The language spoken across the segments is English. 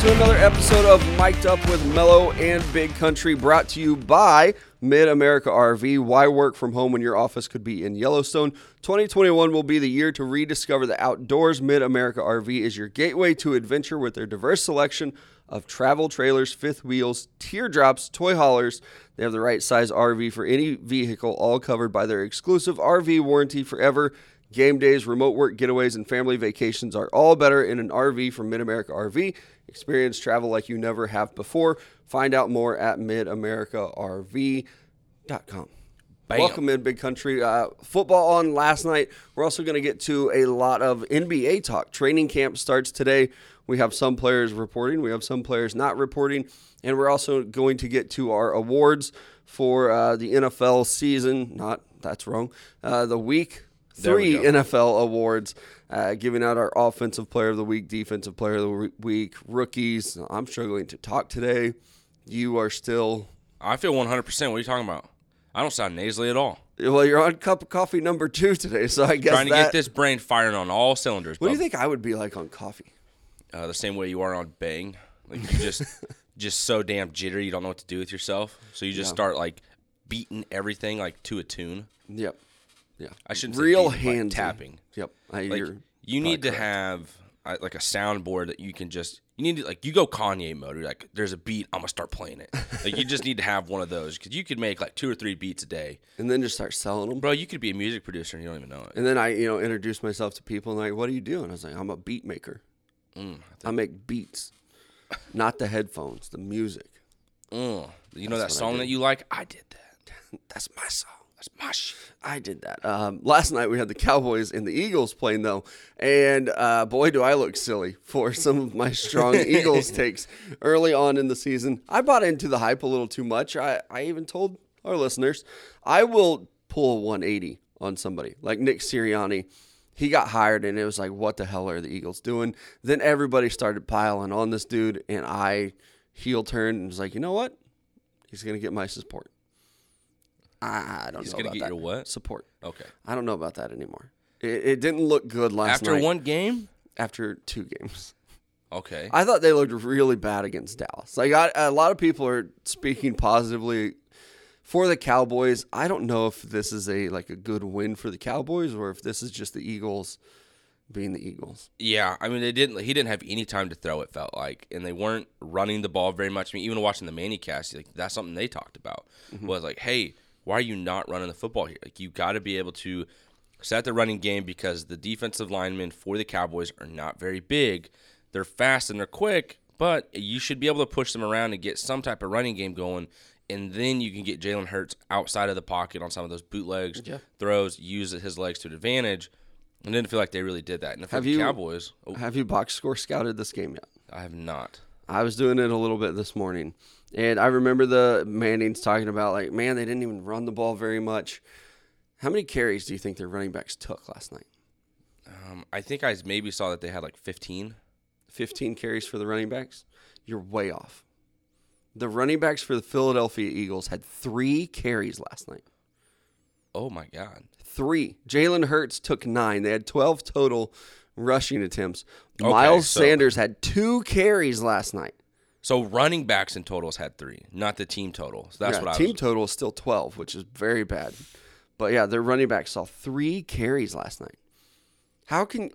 to another episode of Mic'd Up with Mellow and Big Country, brought to you by Mid America RV. Why work from home when your office could be in Yellowstone? 2021 will be the year to rediscover the outdoors. Mid America RV is your gateway to adventure with their diverse selection of travel trailers, fifth wheels, teardrops, toy haulers. They have the right size RV for any vehicle, all covered by their exclusive RV warranty forever. Game days, remote work getaways, and family vacations are all better in an RV from Mid America RV. Experience travel like you never have before. Find out more at midamericarv.com. Bam. Welcome in, Big Country. Uh, football on last night. We're also going to get to a lot of NBA talk. Training camp starts today. We have some players reporting, we have some players not reporting, and we're also going to get to our awards for uh, the NFL season. Not, that's wrong. Uh, the week three. NFL awards, uh, giving out our offensive player of the week, defensive player of the week, rookies. I'm struggling to talk today. You are still, I feel 100%. What are you talking about? I don't sound nasally at all. well, you're on cup of coffee number two today, so I guess Trying to that, get this brain firing on all cylinders. What do you think I would be like on coffee? Uh, the same way you are on Bang. Like you just, just so damn jittery, you don't know what to do with yourself. So you just Yeah. start like beating everything like to a tune. Yep. Yeah. I shouldn't say real beating, like tapping. Yep. I, Like you're you need to correct. have uh, like a soundboard that you can just. You need to like you go Kanye mode. You're like, there's a beat, I'm gonna start playing it. Like you just need to have one of those because you could make like two or three beats a day, and then just start selling them. bro. You could be a music producer and you don't even know it. And then I, you know, introduce myself to people and like, what do you do? And I was like, I'm a beat maker. Mm, I make beats, not the headphones, the music. Mm. You know that song that you like? I did that. That's my song. Shit. I did that. Um, last night we had the Cowboys and the Eagles playing though, and uh, boy, do I look silly for some of my strong Eagles takes early on in the season. I bought into the hype a little too much. I, I even told our listeners I will pull a 180 on somebody like Nick Sirianni. He got hired, and it was like, what the hell are the Eagles doing? Then everybody started piling on this dude, and I heel turned and was like, you know what? He's gonna get my support. I I don't know about that. He's know gonna about get that. your what? support. Okay. I don't know about that anymore. It, it didn't look good last After night. one game? after two games, Okay. I thought they looked really bad against Dallas. Like I, a lot of people are speaking positively for the Cowboys. I don't know if this is a like a good win for the Cowboys or if this is just the Eagles being the Eagles. yeah, I mean they didn't. He didn't have any time to throw. It felt like, and they weren't running the ball very much. I mean, even watching the ManningCast, like that's something they talked about mm-hmm. was like, hey, why are you not running the football here? Like you got to be able to set the running game because the defensive linemen for the Cowboys are not very big. They're fast and they're quick, but you should be able to push them around and get some type of running game going. And then you can get Jalen Hurts outside of the pocket on some of those bootlegs, Yeah. throws, use his legs to an advantage. And didn't feel like they really did that. And for Have the you- Cowboys, oh, Have you box score scouted this game yet? I have not. I was doing it a little bit this morning, and I remember the Mannings talking about like, man, they didn't even run the ball very much. How many carries do you think their running backs took last night? Um, I think I maybe saw that they had like 15. 15 carries for the running backs, you're way off. The running backs for the Philadelphia Eagles had three carries last night. Oh my God. Three. Jalen Hurts took nine. They had 12 total rushing attempts. Okay, Miles so- Sanders had two carries last night. So running backs in totals had three, not the team total. So that's Yeah, what I team was. total is still 12, which is very bad. But yeah, their running back saw three carries last night. How can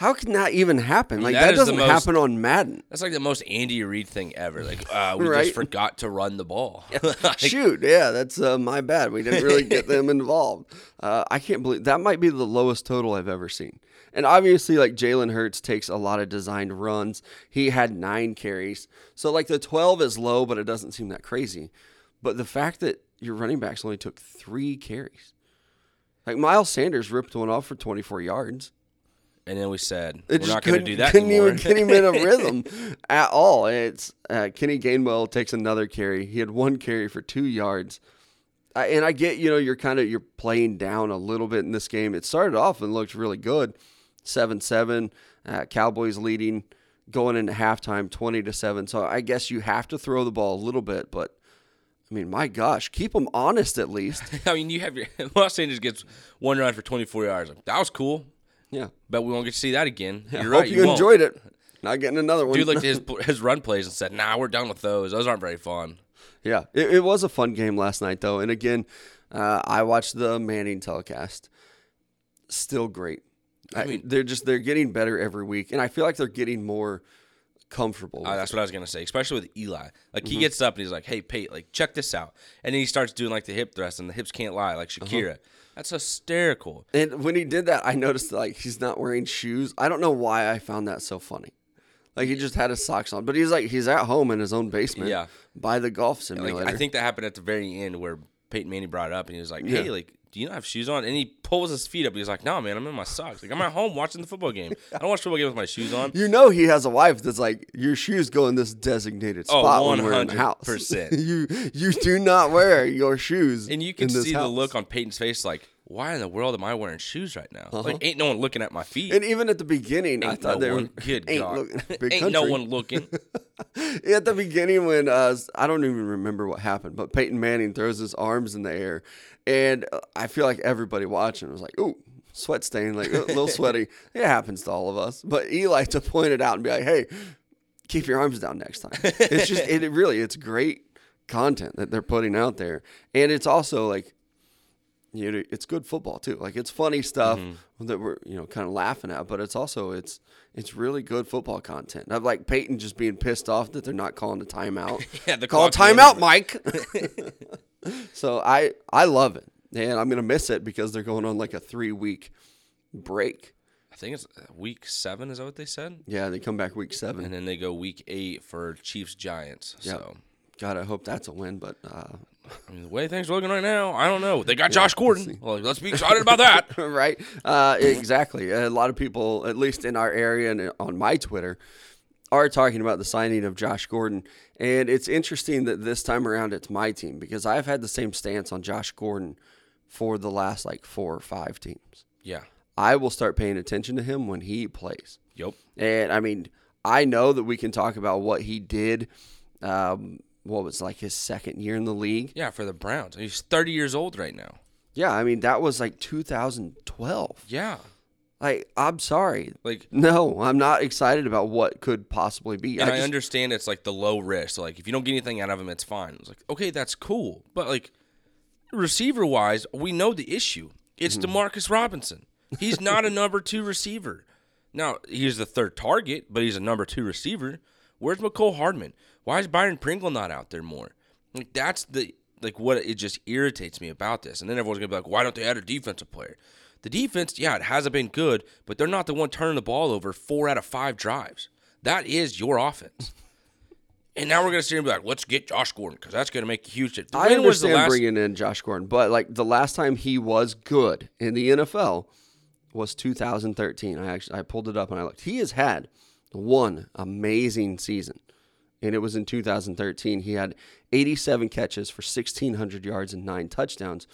how can that even happen? Like that that, doesn't most- happen on Madden. That's like the most Andy Reid thing ever. Like uh, we Right. just forgot to run the ball. Like, Shoot, yeah, that's uh, my bad. We didn't really get them involved. Uh, I can't believe that might be the lowest total I've ever seen. And obviously, like Jalen Hurts takes a lot of designed runs. He had nine carries, so like the twelve is low, but it doesn't seem that crazy. But the fact that your running backs only took three carries, like Miles Sanders ripped one off for twenty four yards. And then we said It we're not going to do that couldn't anymore. even get him in a rhythm at all. It's uh, Kenny Gainwell takes another carry. He had one carry for two yards. I, and I get you know you're kind of you're playing down a little bit in this game. It started off and looked really good, seven seven. Uh, Cowboys leading going into halftime, twenty to seven. So I guess you have to throw the ball a little bit, but I mean, my gosh, keep them honest at least. I mean, you have your Los Angeles gets one run for 24 yards. That was cool, Yeah. but we won't get to see that again. You're Hope right. you, won't. enjoyed it. not getting another one. Dude looked at his his run plays and said, "Nah, we're done with those. Those aren't very fun." Yeah, it, it was a fun game last night though, and again, uh, I watched the Manning telecast. Still great. I mean- they're just they're getting better every week, and I feel like they're getting more comfortable. Uh, that's what I was gonna say, especially with Eli. Like Mm-hmm. he gets up and he's like, "Hey, Pate, like check this out," and then he starts doing like the hip thrust, and the hips can't lie, like Uh-huh. That's hysterical. And when he did that, I noticed like he's not wearing shoes. I don't know why I found that so funny. Like he just had his socks on, but he's like he's at home in his own basement. Yeah. by the golf Like simulator. I think that happened at the very end where Peyton Manning brought it up and he was like, "Hey, like, do you not have shoes on?" And he pulls his feet up. He's like, "No, man, I'm in my socks. Like I'm at home watching the football game. I don't watch football game with my shoes on." you know he has a wife that's like your shoes go in this designated Oh, spot when we're in the house. 100%. you you do not wear your shoes. And you can see the look on Peyton's face, like, "Why in the world am I wearing shoes right now? Like, ain't no one looking at my feet." Uh-huh. And even at the beginning, I thought no they were. Good ain't God. big Ain't no one looking. at the beginning when uh, I don't even remember what happened, but Peyton Manning throws his arms in the air, and uh, I feel like everybody watching was like, "Ooh, sweat stain, like a little sweaty." It happens to all of us, but Eli to point it out and be like, "Hey, keep your arms down next time." It's just it, it really it's great content that they're putting out there, and it's also like. You know, it's good football too. Like it's funny stuff that we're you know kind of laughing at, but it's also it's it's really good football content. I like Peyton just being pissed off that they're not calling a timeout. Yeah, the Call timeout, Mike. so I I love it, and I'm gonna miss it because they're going on like a three week break. I think it's uh, week seven. Is that what they said? Yeah, they come back week seven. And then they go week eight for Chiefs Giants. Yep. So God, I hope that's a win, but uh, I mean, the way things are looking right now, I don't know. They got Josh Gordon. Well, let's be excited about that. right? Uh, exactly. A lot of people, at least in our area and on my Twitter, are talking about the signing of Josh Gordon. And it's interesting that this time around it's my team because I've had the same stance on Josh Gordon for the last like four or five teams. Yeah. I will start paying attention to him when he plays. Yep. And I mean, I know that we can talk about what he did. Um, what was like his second year in the league? Yeah, for the Browns. He's 30 years old right now. Yeah, I mean that was like 2012. Yeah. Like, I'm sorry, Like, No, I'm not excited about what could possibly be. and I, just- understand it's like the low risk. So like, if you don't get anything out of him, it's fine. It's like, okay, that's cool. But like, receiver wise, we know the issue. It's Mm-hmm. Demarcus Robinson. He's not a number two receiver. Now he's the third target, but he's a number two receiver. Where's Mecole Hardman? Why is Byron Pringle not out there more? Like that's the like what it just irritates me about this. And then everyone's gonna be like, why don't they add a defensive player? The defense, yeah, it hasn't been good, but they're not the one turning the ball over four out of five drives. That is your offense. And now we're gonna sit here and be like, let's get Josh Gordon because that's gonna make a huge difference. I When was the understand last- bringing in Josh Gordon, but like the last time he was good in the NFL was 2013. I actually I pulled it up and I looked. He has had one amazing season, and it was in 2013. He had 87 catches for 1,600 yards and nine touchdowns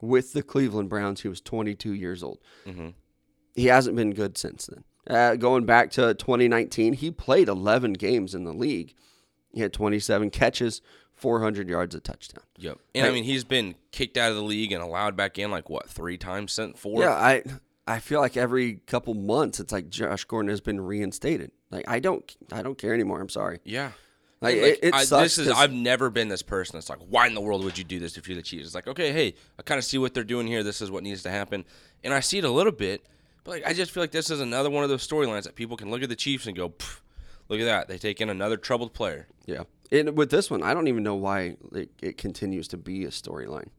with the Cleveland Browns. He was 22 years old. He hasn't been good since then. Uh, going back to 2019, he played 11 games in the league. He had 27 catches, 400 yards, a touchdown. Yep. And I mean, he's been kicked out of the league and allowed back in like what three times since four. Yeah, I I feel like every couple months it's like Josh Gordon has been reinstated. Like I don't I don't care anymore. I'm sorry. Yeah. Like, And, it, it I, sucks. this is I've never been this person It's like, why in the world would you do this if you're the Chiefs? It's like, okay, hey, I kind of see what they're doing here. This is what needs to happen, and I see it a little bit, but like, I just feel like this is another one of those storylines that people can look at the Chiefs and go, look at that, they take in another troubled player. yeah. And with this one, I don't even know why it, it continues to be a storyline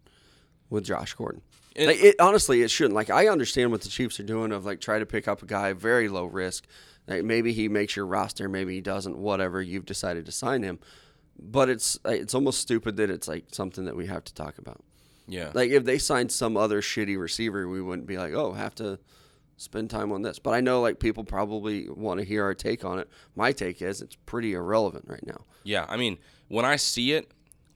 with Josh Gordon. Like, it honestly, it shouldn't. Like I understand what the Chiefs are doing of like try to pick up a guy very low risk. Like maybe he makes your roster, maybe he doesn't. Whatever you've decided to sign him, but it's uh, it's almost stupid that it's like something that we have to talk about. Yeah. Like if they signed some other shitty receiver, we wouldn't be like, oh, have to spend time on this. But I know like people probably want to hear our take on it. My take is it's pretty irrelevant right now. Yeah, I mean, when I see it,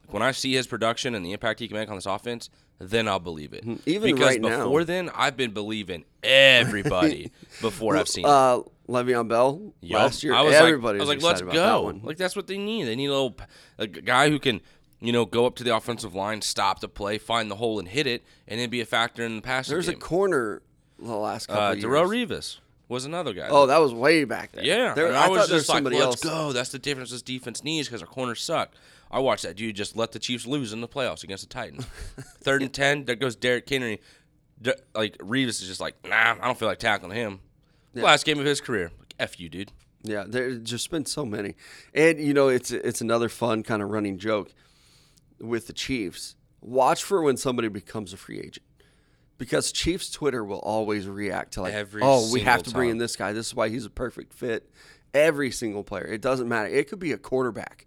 when I see his production and the impact he can make on this offense, then I'll believe it. Mm-hmm. Even because right now- before then, I've been believing everybody before I've seen. it. Uh, Le'Veon Bell Yup. last year, I was everybody like, I was was like, let's that go. one. Like that's what they need. They need a little a guy who can, you know, go up to the offensive line, stop the play, find the hole, and hit it, and then be a factor in the passing There's a game. corner the last couple uh, of years. Darrelle Revis was another guy. Oh, that was way back there. yeah. There, I, I, was was just like, let's else. go. That's the difference this defense needs because our corners suck. I watched that dude just let the Chiefs lose in the playoffs against the Titans. Third and ten, there goes Derrick Henry. D- like Revis is just like, nah, I don't feel like tackling him. Last game of his career. Like, F you, dude. Yeah, there's just been so many, and you know, it's it's another fun kind of running joke with the Chiefs. Watch for when somebody becomes a free agent, because Chiefs Twitter will always react to like, Every oh, we have to single bring in this guy. This is why he's a perfect fit. Every single player, it doesn't matter. It could be a quarterback,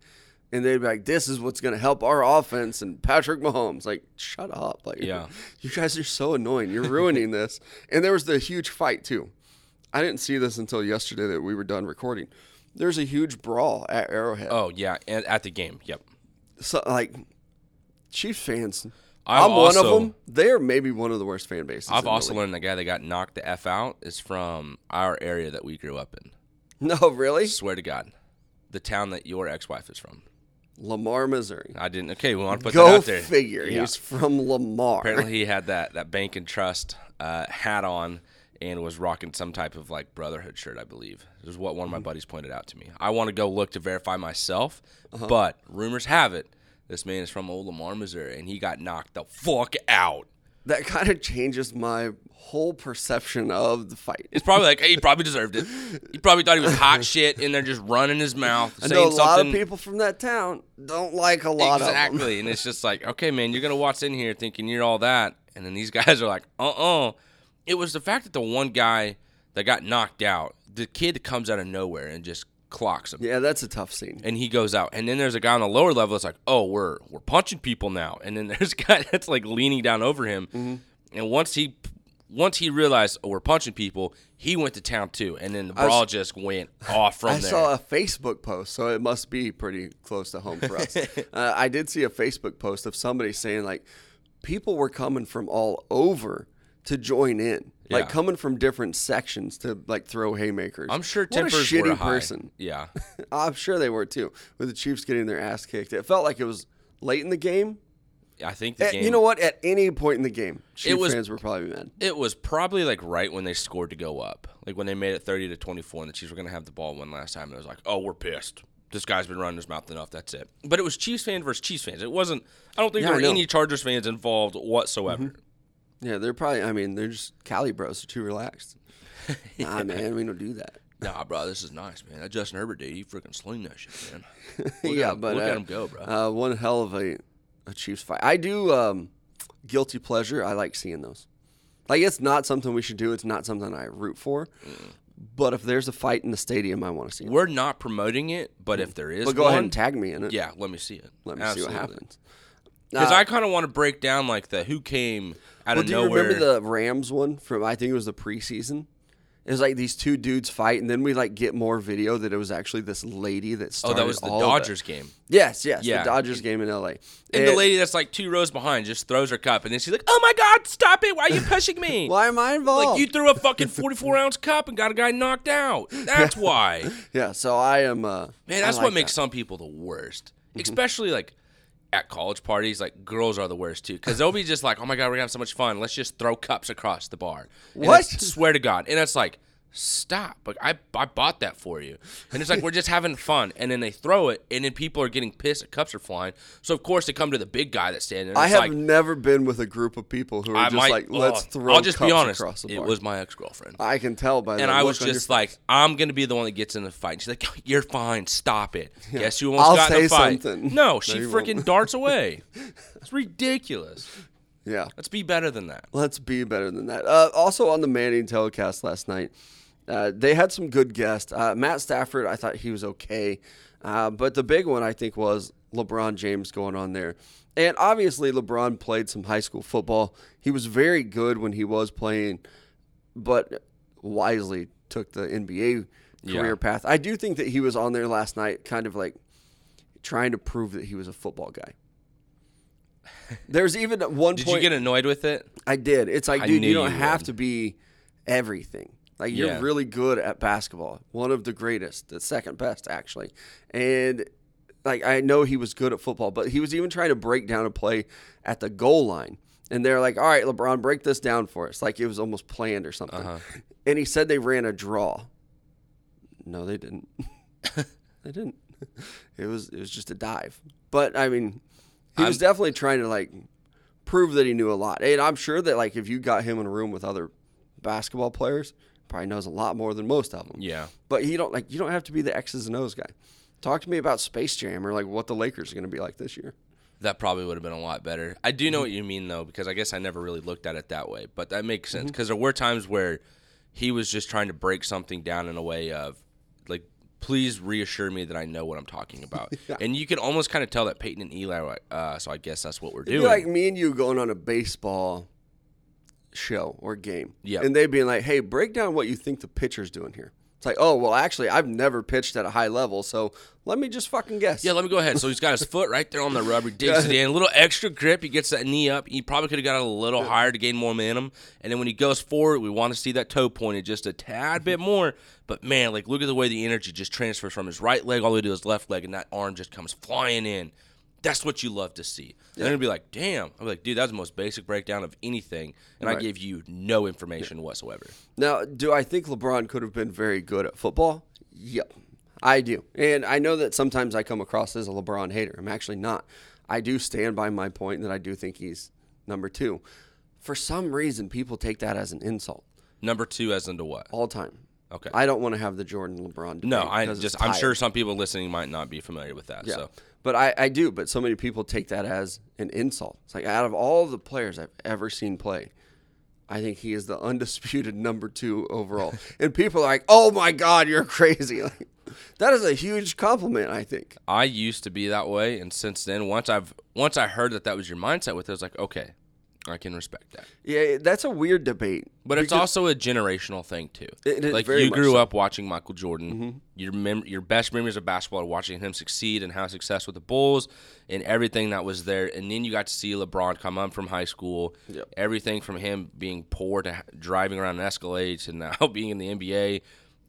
and they'd be like, "This is what's going to help our offense." And Patrick Mahomes, like, shut up, like, Yeah. you guys are so annoying. You're ruining this. And there was the huge fight too. I didn't see this until yesterday that we were done recording. There's a huge brawl at Arrowhead. Oh yeah, and at the game. Yep. So like Chiefs fans, I've I'm one of them. They're maybe one of the worst fan bases. I've also league. learned the guy that got knocked the f out is from our area that we grew up in. No, really? Swear to God, the town that your ex-wife is from. Lamar, Missouri. I didn't. Okay, we want to put that Go out there. figure. Yeah. He's from Lamar. Apparently, he had that that bank and trust uh, hat on and was rocking some type of like brotherhood shirt. I believe this is what one of Mm-hmm. my buddies pointed out to me. I want to go look to verify myself, Uh-huh. but rumors have it this man is from old Lamar, Missouri, and he got knocked the fuck out. That kind of changes my whole perception of the fight. It's probably like, hey, he probably deserved it. He probably thought he was hot shit in there, just running his mouth, I saying know a lot something. of people from that town don't like a lot of them. exactly, and it's just like, okay, man, you're gonna watch in here thinking you're all that, and then these guys are like, uh, uh It was the fact that the one guy that got knocked out, the kid that comes out of nowhere and just clocks him. Yeah, that's a tough scene. And he goes out, and then there's a guy on the lower level that's like, "Oh, we're we're punching people now." And then there's a guy that's like leaning down over him, Mm-hmm. and once he once he realized oh, we're punching people, he went to town too, and then the brawl just went off from I there. I saw a Facebook post, so it must be pretty close to home for us. uh, I did see a Facebook post of somebody saying like people were coming from all over to join in, like Yeah. coming from different sections to like throw haymakers. I'm sure what a tempers shitty were high. person. Yeah, I'm sure they were too. With the Chiefs getting their ass kicked, it felt like it was late in the game. I think the At- game. You know what? At any point in the game, Chiefs was- fans were probably mad. It was probably like right when they scored to go up, like when they made it 30 to 24, and the Chiefs were going to have the ball one last time. And it was like, oh, we're pissed. This guy's been running his mouth enough. That's it. But it was Chiefs fans versus Chiefs fans. It wasn't. I don't think Yeah, there were any Chargers fans involved whatsoever. Mm-hmm. Yeah, they're probably. I mean, they're just Cali bros. They're too relaxed. Nah, man, we don't do that. Nah, bro, this is nice, man. That Justin Herbert dude, he freaking sling that shit, man. Yeah, him, but look uh, at him go, bro. Uh, one hell of a, a Chiefs fight. I do um, guilty pleasure. I like seeing those. Like it's not something we should do. It's not something I root for. But if there's a fight in the stadium, I want to see it. We're not promoting it, but if there is But go one, ahead and tag me in it. yeah, let me see it. Let me see what happens. Because Uh, I kind of want to break down like the who came out well, of do you remember the Rams one from? I think it was the preseason. It was like these two dudes fight, and then we like get more video that it was actually this lady that started. oh, that was the. Dodgers game. Yes, yes, Yeah. the Dodgers game in L.A. And the lady that's like two rows behind just throws her cup, and then she's like, "Oh my God, stop it! Why are you pushing me? Why am I involved? Like you threw a fucking forty-four ounce cup and got a guy knocked out. That's why, yeah, so I am. Uh, man. That's like what makes that. Mm-hmm. some people the worst, especially like at college parties. Like girls are the worst too, because they'll be just like, "Oh my God, we're gonna have so much fun. Let's just throw cups across the bar." And What? Swear to God, and it's like. Stop! Like I, I bought that for you, and it's like we're just having fun, and then they throw it, and then people are getting pissed that cups are flying. So of course they come to the big guy that's standing there. I have like, never been with a group of people who are I just might, like, let's oh, throw. I'll just be honest. It was my ex girlfriend, I can tell by and I was just like, I'm gonna be the one that gets in the fight. And she's like, You're fine. Stop it. Guess who almost I'll got in the fight? something. No, she you won't. freaking darts away. It's ridiculous. yeah. Let's be better than that. Let's be better than that. Uh, also on the Manning telecast last night, uh, they had some good guests. Uh, Matt Stafford, I thought he was okay, uh, but the big one I think was LeBron James going on there. And obviously, LeBron played some high school football. He was very good when he was playing, but wisely took the NBA Yeah. career path. I do think that he was on there last night, kind of like trying to prove that he was a football guy. There's even one Did point. you get annoyed with it? I did. It's like, I dude, you don't you have would. to be everything. Like you're really good at basketball, one of the greatest, the second best actually. And like I know he was good at football, but he was even trying to break down a play at the goal line. and they're like, "All right, LeBron, break this down for us." Like it was almost planned or something. Uh-huh. And he said they ran a draw. No, they didn't. they didn't. It was it was just a dive. But I mean, he was I'm- definitely trying to like prove that he knew a lot. And I'm sure that like if you got him in a room with other basketball players, probably knows a lot more than most of them. Yeah. But he don't like you don't have to be the X's and O's guy. Talk to me about Space Jam or like what the Lakers are going to be like this year. That probably would have been a lot better. I do know what you mean though, because I guess I never really looked at it that way. But that makes sense because there were times where he was just trying to break something down in a way of like, please reassure me that I know what I'm talking about. And you can almost kind of tell that Peyton and Eli were like, uh, so I guess that's what we're It'd doing. be like me and you going on a baseball show or game. Yeah. And they being like, hey, break down what you think the pitcher's doing here. It's like, oh, well, actually, I've never pitched at a high level, so let me just fucking guess. Yeah, let me go ahead. So he's got his foot right there on the rubber, digs it in, a little extra grip. He gets that knee up. He probably could have got it a little higher to gain more momentum. And then when he goes forward, we want to see that toe pointed just a tad bit more. But man, like look at the way the energy just transfers from his right leg all the way to his left leg, and that arm just comes flying in. That's what you love to see. And they're gonna be like, "Damn!" I'm like, "Dude, that's the most basic breakdown of anything," and I Right. gave you no information whatsoever. Now, do I think LeBron could have been very good at football? Yep, I do. And I know that sometimes I come across as a LeBron hater. I'm actually not. I do stand by my point that I do think he's number two. For some reason, people take that as an insult Number two, as into what? all time. Okay. I don't want to have the Jordan LeBron. no, I just I'm sure some people listening might not be familiar with that. Yeah. So But I, I do. But so many people take that as an insult. It's like out of all the players I've ever seen play, I think he is the undisputed number two overall. and people are like, "Oh my God, you're crazy!" Like, that is a huge compliment. I think. I used to be that way, and since then, once I've once I heard that that was your mindset with it, I was like, okay, I can respect that. Yeah, that's a weird debate. But it's also a generational thing too. It is like you grew so. Mm-hmm. up watching Michael Jordan. Your mem- your best memories of basketball are watching him succeed and have success with the Bulls and everything that was there. And then you got to see LeBron come up from high school. Yep. Everything from him being poor to driving around in Escalade to now being in the NBA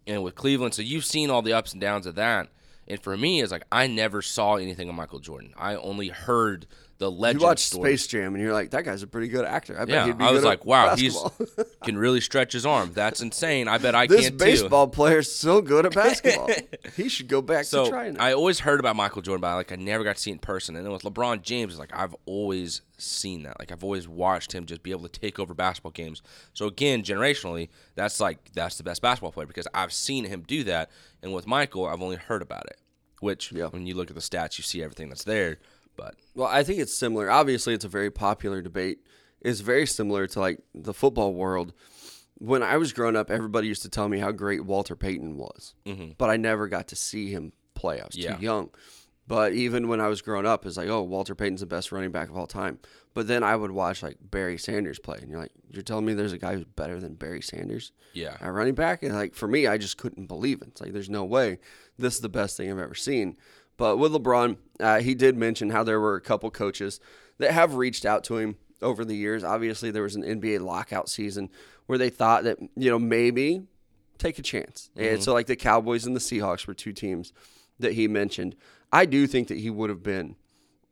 and with Cleveland. So you've seen all the ups and downs of that. And for me, it's like I never saw anything of Michael Jordan. I only heard the legend. You watch stories. Space Jam and you're like, that guy's a pretty good actor. I bet Yeah, he'd be good. I was like, wow, he's basketball." can really stretch his arm. That's insane. I bet I this can too. baseball player's so good at basketball. he should go back to So trying it. I always heard about Michael Jordan, but like I never got to see it in person. And then with LeBron James, like I've always seen that. Like I've always watched him just be able to take over basketball games. So again, generationally, that's like that's the best basketball player because I've seen him do that. And with Michael, I've only heard about it. Which Yeah. when you look at the stats, you see everything that's there. But Well, I think it's similar. Obviously, it's a very popular debate. It's very similar to like the football world. When I was growing up, everybody used to tell me how great Walter Payton was, mm-hmm. but I never got to see him play. I was Yeah. too young. But even when I was growing up, it's like, oh, Walter Payton's the best running back of all time. But then I would watch like Barry Sanders play, and you're like, you're telling me there's a guy who's better than Barry Sanders? yeah, at running back. And like for me, I just couldn't believe it. It's like there's no way this is the best thing I've ever seen. But with LeBron, uh, he did mention how there were a couple coaches that have reached out to him over the years. Obviously, there was an NBA lockout season where they thought that you know maybe take a chance. And so like the Cowboys and the Seahawks were two teams that he mentioned. I do think that he would have been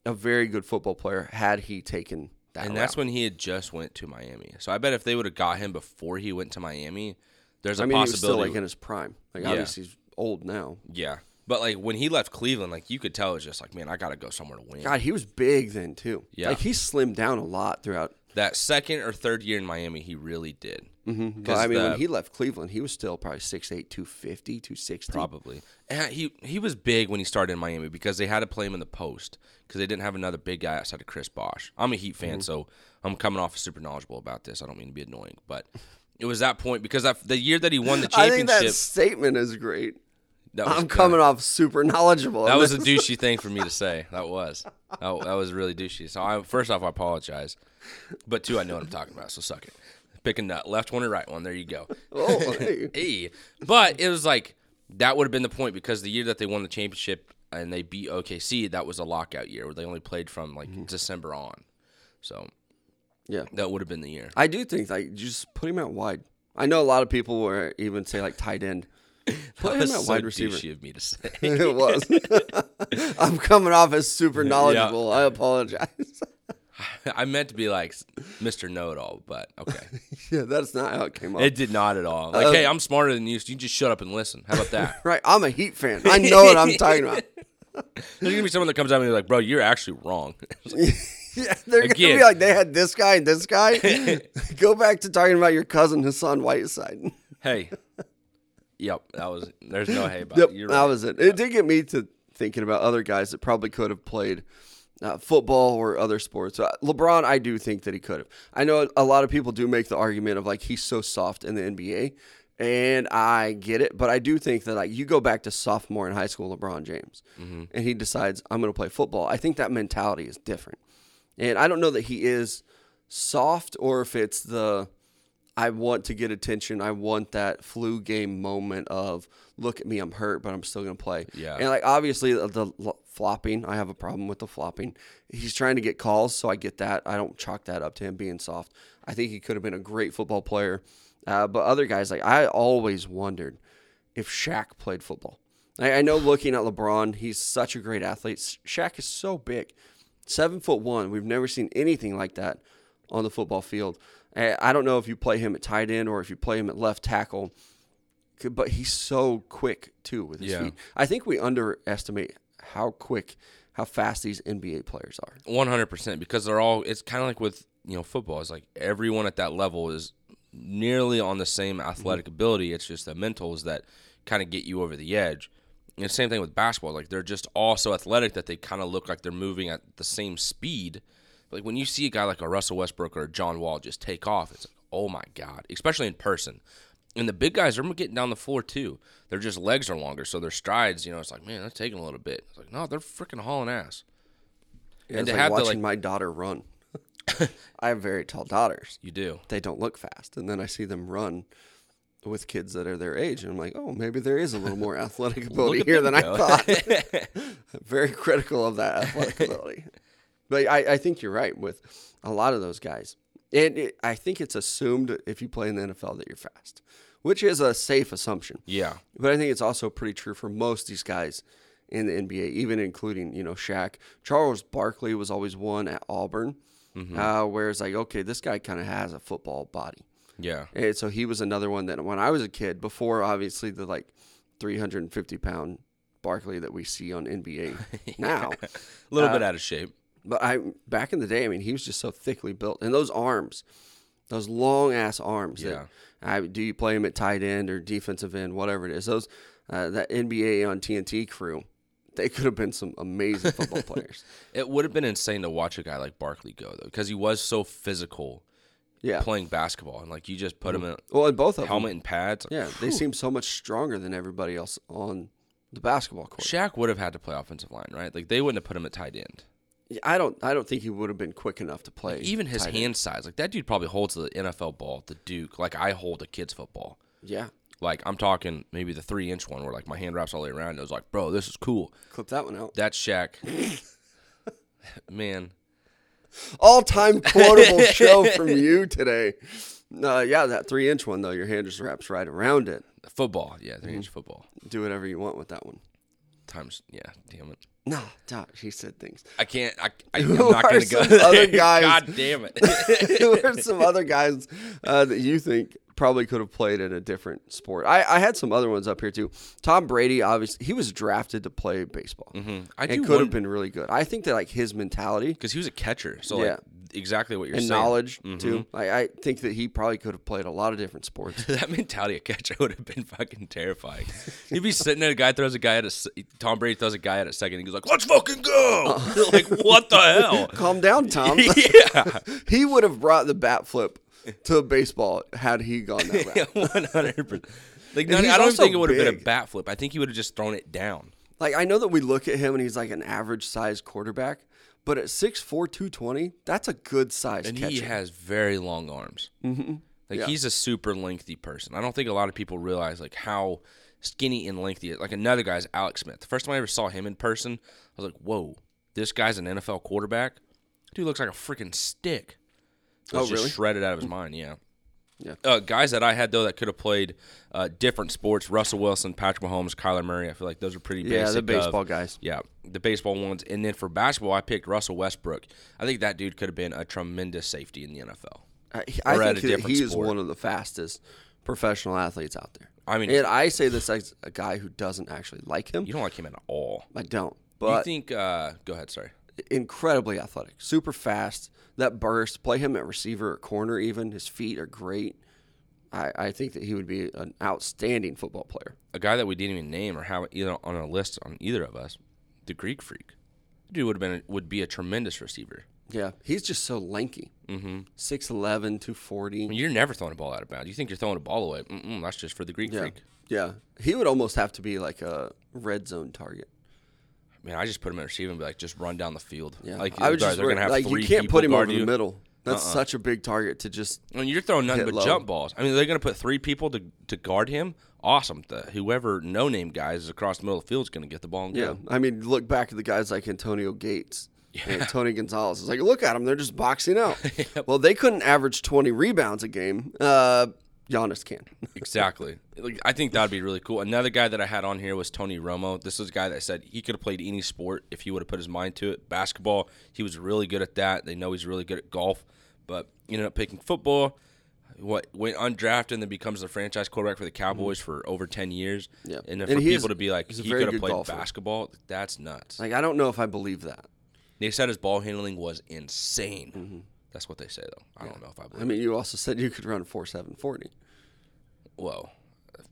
a very good football player had he taken that. and route. that's when he had just went to Miami. So I bet if they would have got him before he went to Miami, there's a I mean, he was still possibility. like in his prime. Like Yeah. obviously he's old now. Yeah. But like when he left Cleveland, like you could tell it was just like, man, I gotta go somewhere to win. God, he was big then too. Yeah. like he slimmed down a lot throughout. That second or third year in Miami, he really did. Mm-hmm. But I mean, the- when he left Cleveland, he was still probably 6'8", 250, 260. Probably. And he he was big when he started in Miami because they had to play him in the post because they didn't have another big guy outside of Chris Bosh. I'm a Heat Mm-hmm. fan, so I'm coming off super knowledgeable about this. I don't mean to be annoying, but it was that point because that, the year that he won the I think championship, that statement is great. I'm good. coming off super knowledgeable. That was a douchey thing for me to say. That was. That, that was really douchey. So I, first off, I apologize. But two, I know what I'm talking about. So suck it. Pick a nut, left one or right one. There you go. Oh, hey. hey, but it was like that would have been the point because the year that they won the championship and they beat OKC, that was a lockout year where they only played from like Mm-hmm. December on. So yeah. that would have been the year. I do think like just put him out wide. I know a lot of people will even say like tight end. Put That him was at so wide receiver. of me to say. it was. I'm coming off as super knowledgeable. I apologize. I meant to be like Mr. Know It All, but okay. yeah, that's not how it came up. It did not at all. Like, Uh, hey, I'm smarter than you, so you just shut up and listen. How about that? right, I'm a Heat fan. I know what I'm talking about. There's gonna be someone that comes out and be like, "Bro, you're actually wrong." Yeah, they're gonna be like they had this guy and this guy. Go back to talking about your cousin Hassan Whiteside. hey, yep, that was. There's no hey about Yep. You're that was it. It did get me to thinking about other guys that probably could have played uh, football or other sports. Uh, LeBron, I do think that he could have. I know a lot of people do make the argument of like he's so soft in the NBA, and I get it, but I do think that like you go back to sophomore in high school, LeBron James, and he decides I'm going to play football. I think that mentality is different, and I don't know that he is soft or if it's the I want to get attention. I want that flu game moment of look at me, I'm hurt, but I'm still gonna play. Yeah. And like obviously the, the flopping, I have a problem with the flopping. He's trying to get calls, so I get that. I don't chalk that up to him being soft. I think he could have been a great football player. Uh, but other guys, like I always wondered if Shaq played football. I, I know looking at LeBron, he's such a great athlete. Shaq is so big, seven foot one. We've never seen anything like that on the football field. I I don't know if you play him at tight end or if you play him at left tackle, but he's so quick too with his Yeah. feet. I think we underestimate how quick, how fast these NBA players are. One hundred percent because they're all. It's kind of like with you know football. It's like everyone at that level is nearly on the same mm-hmm. athletic ability. It's just the mentals that kind of get you over the edge. And same thing with basketball. Like they're just all so athletic that they kind of look like they're moving at the same speed. Like when you see a guy like a Russell Westbrook or a John Wall just take off, it's like, oh my god, especially in person. And the big guys are getting down the floor too. Their just legs are longer, so their strides, you know, it's like, man, that's taking a little bit. It's like, no, they're freaking hauling ass. Yeah, And to like have the, watching like- my daughter run. I have very tall daughters. You do. They don't look fast, and then I see them run with kids that are their age, and I'm like, oh, maybe there is a little more athletic ability here than I thought. very critical of that athletic ability. But I, I think you're right with a lot of those guys. And it, I think it's assumed if you play in the NFL that you're fast, which is a safe assumption. Yeah. But I think it's also pretty true for most of these guys in the NBA, even including, you know, Shaq. Charles Barkley was always one at Auburn, uh, where it's like, okay, this guy kind of has a football body. Yeah. And so he was another one that when I was a kid, before obviously the like 350 pound Barkley that we see on NBA now. A little Uh, bit out of shape. But I back in the day, I mean, he was just so thickly built, and those arms, those long ass arms. Yeah. That, I, do you play him at tight end or defensive end, whatever it is? Those uh, that NBA on TNT crew, they could have been some amazing football players. It would have been insane to watch a guy like Barkley go though, because he was so physical Yeah. playing basketball, and like you just put him in Well, and both of helmet them. and pads. Yeah, they seem so much stronger than everybody else on the basketball court. Shaq would have had to play offensive line, right? Like they wouldn't have put him at tight end. I don't. I don't think he would have been quick enough to play. Even his hand end. size, like that dude probably holds the NFL ball, the Duke, like I hold a kid's football. Yeah, Like I'm talking maybe the three inch one where like my hand wraps all the way around. And it was like, bro, this is cool. clip that one out. That's Shaq. Man, All time quotable show from you today. Uh, yeah, that three inch one though. Your hand just wraps right around it. football, yeah, 3 inch football. Do whatever you want with that one. Times, yeah, damn it. No, Doc, he said things. I can't. I, I, I'm Who not going to go. some other guys? God damn it. Who are some other guys uh, that you think probably could have played in a different sport? I, I had some other ones up here too. Tom Brady, obviously, he was drafted to play baseball. Mm-hmm. I could have been really good. I think that like his mentality because he was a catcher. So Yeah. like exactly what you're and saying. knowledge Mhm. too. I, I think that he probably could have played a lot of different sports. that mentality of catcher would have been fucking terrifying. He'd be sitting there, a guy throws a guy at a Tom Brady throws a guy at a second, and he goes like, "Let's fucking go!" like what the hell? Calm down, Tom. yeah, he would have brought the bat flip to baseball had he gone that route. one hundred percent. Like not, I don't think it would have been a bat flip. I think he would have just thrown it down. Like I know that we look at him and he's like an average size quarterback, but at 6'4", 220, that's a good size And catcher. he has very long arms. Mm-hmm. Like Yeah. he's a super lengthy person. I don't think a lot of people realize like how skinny and lengthy. Like another guy's Alex Smith. The first time I ever saw him in person, I was like, "Whoa, this guy's an NFL quarterback. Dude looks like a freaking stick." Oh, just really? shredded out of his mind. Yeah, Yeah. Uh, guys that I had though that could have played uh, different sports: Russell Wilson, Patrick Mahomes, Kyler Murray. I feel like those are pretty. Yeah, the of- baseball guys. yeah, the baseball ones. And then for basketball, I picked Russell Westbrook. I think that dude could have been a tremendous safety in the NFL. I, I think a he is one of the fastest professional athletes out there. I mean, And I say this as a guy who doesn't actually like him. you don't like him at all. I don't. But you think? Uh, go ahead. Sorry. Incredibly athletic, super fast. That burst, play him at receiver or corner, even his feet are great. I, I think that he would be an outstanding football player. A guy that we didn't even name or have either on a list on either of us, the Greek Freak. Dude would have been would be a tremendous receiver. Yeah, he's just so lanky. Mm-hmm. 6'11", 240. I mean, you're never throwing a ball out of bounds. You think you're throwing a ball away? Mm-mm, that's just for the Greek Yeah, Freak. yeah. He would almost have to be like a red zone target. Man, I just put him at receiver and be like, just run down the field. Yeah, like I would they're, just they're gonna have like three you can't put him over the you. Uh-uh. middle. That's such a big target to just. I mean, you're throwing nothing but low. jump balls. I mean, they're going to put three people to, to guard him. Awesome. The, whoever no name guys is across the middle of the field is going to get the ball and go. Yeah, go. I mean, look back at the guys like Antonio Gates. and Tony Gonzalez is like, look at them; they're just boxing out. Well, they couldn't average twenty rebounds a game. Uh, Giannis can. Exactly. Like, I think that would be really cool. Another guy that I had on here was Tony Romo. This is a guy that said he could have played any sport if he would have put his mind to it. Basketball, he was really good at that. They know he's really good at golf, but ended up picking football. What went undrafted and then becomes the franchise quarterback for the Cowboys for over ten years. Mm-hmm. Yeah. and And for people to be like he could have played golfer. basketball, that's nuts. Like, I don't know if I believe that. They said his ball handling was insane. That's what they say though. I don't know if I believe. I mean, you also said you could run four seven forty. Whoa,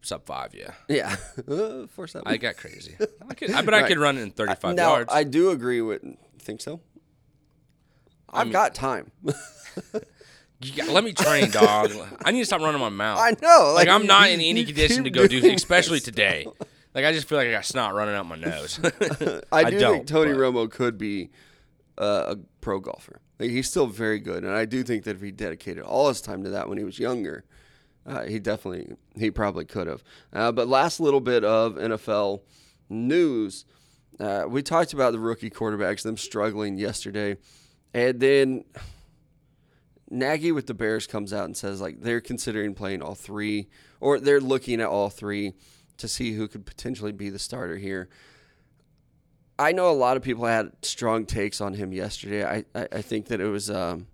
sub five, yeah. Yeah, Uh, four seven. I got crazy. I could, I bet I could run it in 35 yards. I do agree with. Think so? I've got time. You got- let me train, dog. I need to stop running my mouth. I know. Like, Like, I'm not in any condition to go do, especially this. today. Like I just feel like I got snot running out my nose. I I do think Tony but- Romo could be uh, a pro golfer. Like, he's still very good, and I do think that if he dedicated all his time to that when he was younger, uh, he definitely he probably could have. Uh, but last little bit of NFL news, uh, we talked about the rookie quarterbacks, them struggling yesterday, and then Nagy with the Bears comes out and says like they're considering playing all three, or they're looking at all three to see who could potentially be the starter here. I know a lot of people had strong takes on him yesterday. I, I, I think that it was um,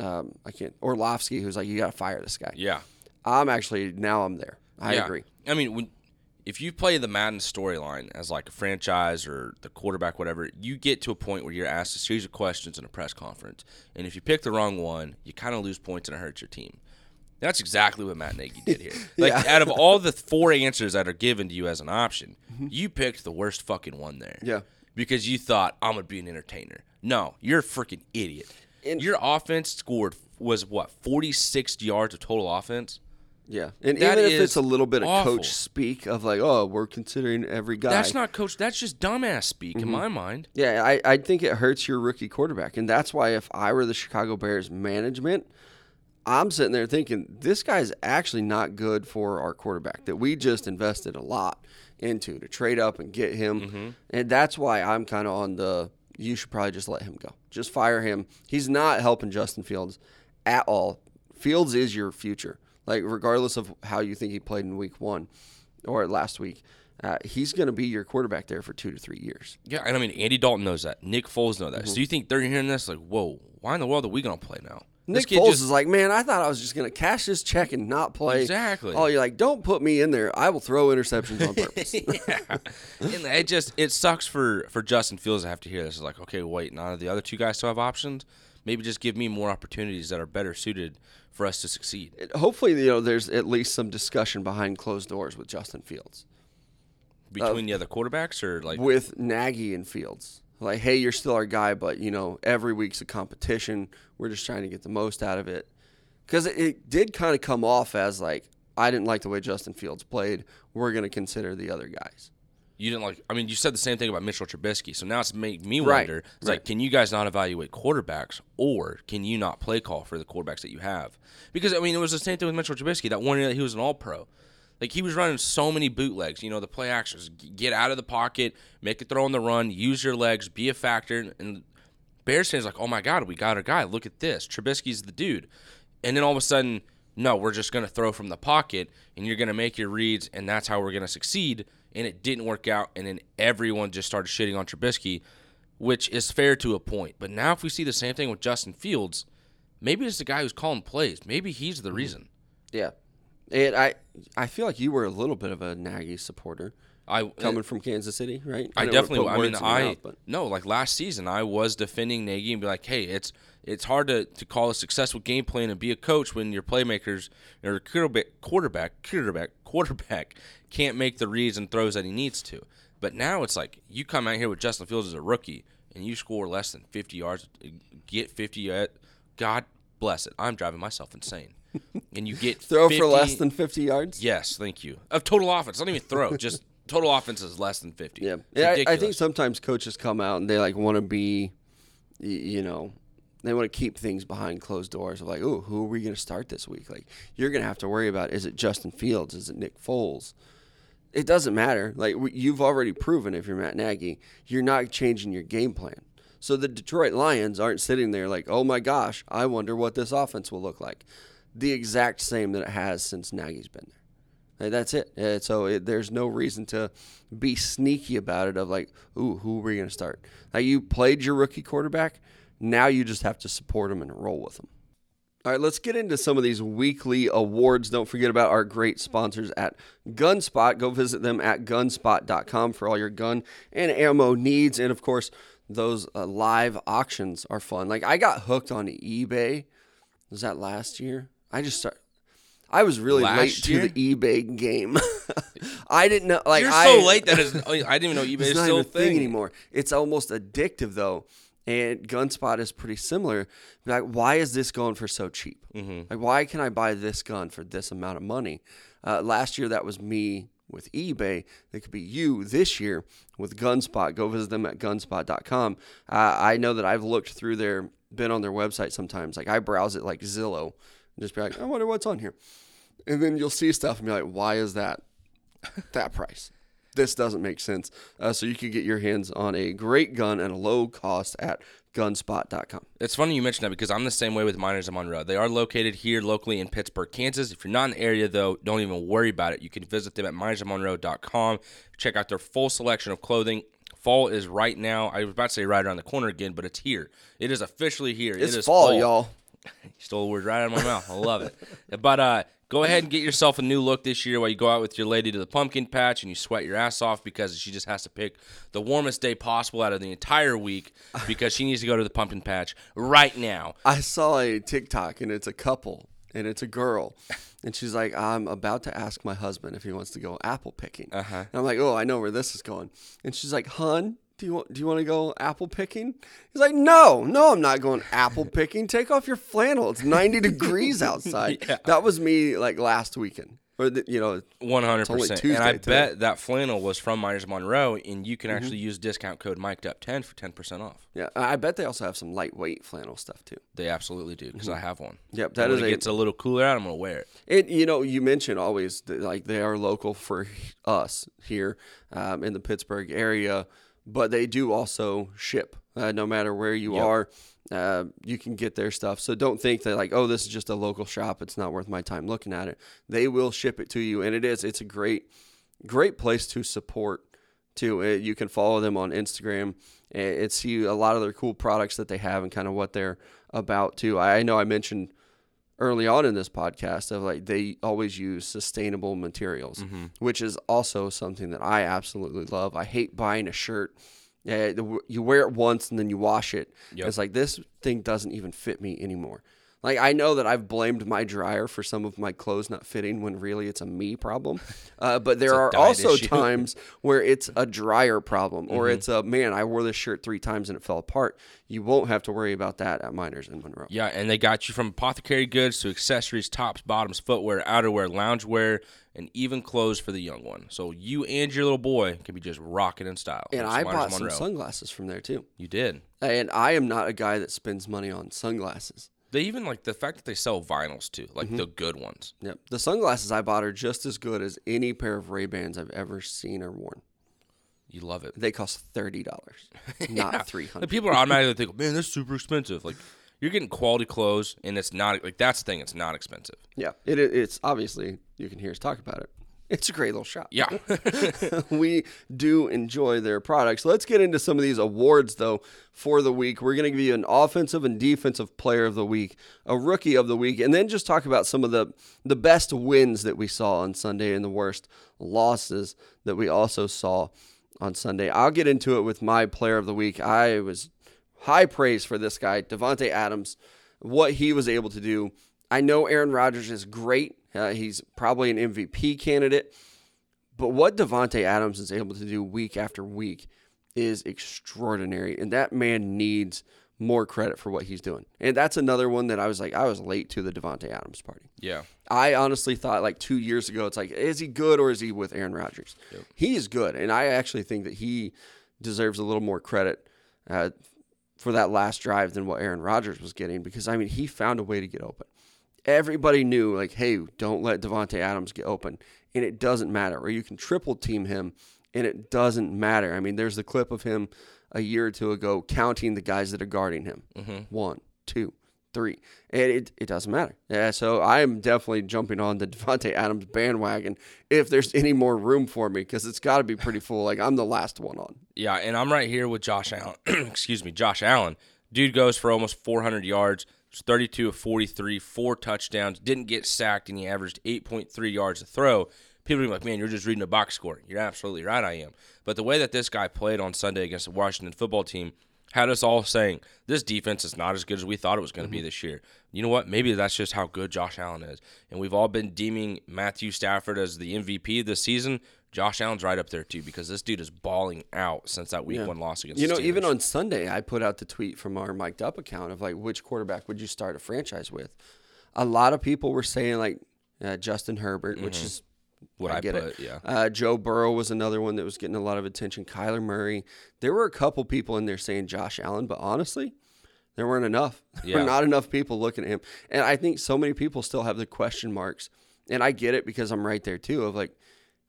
um, I can't Orlovsky who's like you got to fire this guy. yeah, I'm actually now I'm there. I yeah. agree. I mean, when if you play the Madden storyline as like a franchise or the quarterback, whatever, you get to a point where you're asked a series of questions in a press conference, and if you pick the wrong one, you kind of lose points and it hurts your team. That's exactly what Matt Nagy did here. Like Yeah. out of all the four answers that are given to you as an option, you picked the worst fucking one there. Mm-hmm. Yeah. Because you thought I'm gonna be an entertainer. No, you're a freaking idiot. And- Your offense scored was what 46 yards of total offense. Yeah, and That even if it's a little bit of awful. coach speak of like, oh, we're considering every guy. That's not coach. That's just dumbass speak Mm-hmm. in my mind. Yeah, I, I think it hurts your rookie quarterback. And that's why if I were the Chicago Bears management, I'm sitting there thinking, this guy's actually not good for our quarterback that we just invested a lot into to trade up and get him. Mm-hmm. And that's why I'm kind of on the, you should probably just let him go. Just fire him. He's not helping Justin Fields at all. Fields is your future. Like, regardless of how you think he played in week one or last week, uh, he's going to be your quarterback there for two to three years. Yeah, and I mean Andy Dalton knows that. Nick Foles knows that. Mm-hmm. So you think they're hearing this like, whoa, why in the world are we gonna play now? This Nick Foles just- is like, man, I thought I was just going to cash this check and not play. Exactly. Oh, you're like, don't put me in there. I will throw interceptions on purpose. and it just it sucks for for Justin Fields to have to hear this. It's like, okay, wait, none of the other two guys still have options. Maybe just give me more opportunities that are better suited for us to succeed. Hopefully, you know, there's at least some discussion behind closed doors with Justin Fields, Between the other quarterbacks, or like, with Nagy and Fields. Like, hey, you're still our guy, but you know, every week's a competition. We're just trying to get the most out of it. Because it, it did kind of come off as like, I didn't like the way Justin Fields played. We're going to consider the other guys. you didn't like. I mean, you said the same thing about Mitchell Trubisky. So now it's made me Right, wonder. It's right. like, can you guys not evaluate quarterbacks, or can you not play call for the quarterbacks that you have? Because I mean, it was the same thing with Mitchell Trubisky. That one year that he was an All Pro. Like he was running so many bootlegs, you know, the play actions, get out of the pocket, make a throw on the run, use your legs, be a factor. And Bears fans like, oh my god, we got our guy. Look at this, Trubisky's the dude. And then all of a sudden, no, we're just going to throw from the pocket and you're going to make your reads and that's how we're going to succeed. And it didn't work out. And then everyone just started shitting on Trubisky, which is fair to a point. But now if we see the same thing with Justin Fields, maybe it's the guy who's calling plays. Maybe he's the mm-hmm. reason. Yeah, and I I feel like you were a little bit of a Nagy supporter I coming uh, from Kansas City, right? I didn't definitely. I mean, words in your I mouth, but no like last season. I was defending Nagy and be like, hey, it's it's hard to, to call a successful game plan and be a coach when your playmakers or quarterback quarterback quarterback quarterback can't make the reads and throws that he needs to. But now it's like you come out here with Justin Fields as a rookie and you score less than 50 yards, get 50 yard. God bless it. I'm driving myself insane. And you get throw 50 for less than fifty yards. Yes, thank you. Of total offense, not even throw, just total offense is less than 50. Yeah, yeah. I, I think sometimes coaches come out and they like want to be, you know, they want to keep things behind closed doors. Of like, oh, who are we going to start this week? Like, you're going to have to worry about is it Justin Fields? Is it Nick Foles? It doesn't matter. Like you've already proven, if you're Matt Nagy, you're not changing your game plan. So the Detroit Lions aren't sitting there like, oh my gosh, I wonder what this offense will look like. The exact same that it has since Nagy's been there. Like, that's it. Uh, so it, there's no reason to be sneaky about it. Of like, ooh, who are we going to start? Now you played your rookie quarterback. Now you just have to support him and roll with him. All right, let's get into some of these weekly awards. Don't forget about our great sponsors at Gunspot. Go visit them at gunspot.com for all your gun and ammo needs. And of course, those uh, live auctions are fun. Like I got hooked on eBay. Was that last year? I just started. I was really Last late year? to the eBay game. I didn't know. Like You're I, so late that is. I didn't even know eBay is still a thing thing anymore. It's almost addictive though, and Gunspot is pretty similar. Like, why is this going for so cheap? Mm-hmm. Like, why can I buy this gun for this amount of money? Uh, last year that was me with eBay. It could be you this year with Gunspot. Go visit them at gunspot.com. Uh, I know that I've looked through their, been on their website sometimes. Like I browse it like Zillow, and just be like, I wonder what's on here. And then you'll see stuff and be like, why is that that price? This doesn't make sense. Uh, so you can get your hands on a great gun at a low cost at gunspot.com. It's funny you mentioned that because I'm the same way with Miners of Monroe. They are located here locally in Pittsburg, Kansas. If you're not in the area, though, don't even worry about it. You can visit them at minersofmonroe.com. Check out their full selection of clothing. Fall is right now. I was about to say right around the corner again, but it's here. It is officially here. It's it is fall, y'all. You stole the word right out of my mouth. I love it. But uh, go ahead and get yourself a new look this year while you go out with your lady to the pumpkin patch and you sweat your ass off because she just has to pick the warmest day possible out of the entire week because she needs to go to the pumpkin patch right now. I saw a TikTok and it's a couple and it's a girl. And she's like, I'm about to ask my husband if he wants to go apple picking. Uh-huh. And I'm like, oh, I know where this is going. And she's like, hun, do you want do you want to go apple picking? He's like, no, no, I'm not going apple picking. Take off your flannel. It's 90 degrees outside. Yeah. That was me like last weekend. Or the, you know, one hundred percent. And I today. Mm-hmm. bet that flannel was from Myers Monroe, and you can actually use discount code Mic'd Up ten for ten percent off. yeah, I bet they also have some lightweight flannel stuff too. They absolutely do because I have one. Yep, that when is it a gets a little cooler out, I'm gonna wear it. It you know you mentioned always that, like they are local for us here um, in the Pittsburg area, but they do also ship. Uh, no matter where you Yep. are, uh, you can get their stuff. So don't think that like oh this is just a local shop. It's not worth my time looking at it. They will ship it to you, and it is. It's a great great place to support too. Uh, you can follow them on Instagram and, and see a lot of their cool products that they have and kind of what they're about too. I know I mentioned early on in this podcast of like they always use sustainable materials, Mm-hmm. which is also something that I absolutely love. I hate buying a shirt. Yeah, you wear it once and then you wash it. Yep. It's like this thing doesn't even fit me anymore. Like I know that I've blamed my dryer for some of my clothes not fitting when really it's a me problem. Uh, but there are also issue. times where it's a dryer problem or Mm-hmm. it's a man, I wore this shirt three times and it fell apart. You won't have to worry about that at Miners in Monroe. Yeah, and they got you from apothecary goods to accessories, tops, bottoms, footwear, outerwear, loungewear, and even clothes for the young one. So you and your little boy can be just rocking in style. And I bought some sunglasses from there too. You did. And I am not a guy that spends money on sunglasses. They even like the fact that they sell vinyls too, like Mm-hmm. the good ones. Yep. The sunglasses I bought are just as good as any pair of Ray Bans I've ever seen or worn. You love it. They cost thirty dollars, not three Like hundred. people are automatically thinking, "Man, that's super expensive." Like you're getting quality clothes, and it's not like that's the thing. It's not expensive. Yeah, it, it's obviously you can hear us talk about it. It's a great little shop. Yeah. we do enjoy their products. Let's get into some of these awards, though, for the week. We're going to give you an offensive and defensive player of the week, a rookie of the week, and then just talk about some of the, the best wins that we saw on Sunday and the worst losses that we also saw on Sunday. I'll get into it with my player of the week. I was high praise for this guy, Davante Adams, what he was able to do. I know Aaron Rodgers is great uh, he's probably an MVP candidate. But what Davante Adams is able to do week after week is extraordinary, and that man needs more credit for what he's doing. And that's another one that I was like, I was late to the Davante Adams party. Yeah, I honestly thought like two years ago, it's like, is he good or is he with Aaron Rodgers? Yep. He is good, and I actually think that he deserves a little more credit uh, for that last drive than what Aaron Rodgers was getting because I mean he found a way to get open everybody knew like, hey, don't let Davante Adams get open, and it doesn't matter. Or you can triple team him, and it doesn't matter. I mean, there's the clip of him a year or two ago counting the guys that are guarding him. Mm-hmm. One, two, three, and it, it doesn't matter. Yeah, so I am definitely jumping on the Davante Adams bandwagon if there's any more room for me because it's got to be pretty full. Like I'm the last one on. Yeah, and I'm right here with Josh Allen. Excuse me, Josh Allen. Dude goes for almost 400 yards 32 of 43, four touchdowns, didn't get sacked, and he averaged 8.3 yards a throw. People are like, man, you're just reading a box score. You're absolutely right, I am. But the way that this guy played on Sunday against the Washington football team had us all saying, this defense is not as good as we thought it was going to mm-hmm. be this year. You know what? Maybe that's just how good Josh Allen is. And we've all been deeming Matthew Stafford as the MVP this season. Josh Allen's right up there too because this dude is balling out since that week yeah. one loss against. You know, even on Sunday, I put out the tweet from our mic'd up account of like which quarterback would you start a franchise with. A lot of people were saying like uh, Justin Herbert, mm-hmm. which is what I, I get put, it. Yeah. Uh, Joe Burrow was another one that was getting a lot of attention. Kyler Murray. There were a couple people in there saying Josh Allen, but honestly, there weren't enough. There yeah. were not enough people looking at him, and I think so many people still have the question marks. And I get it because I'm right there too. Of like,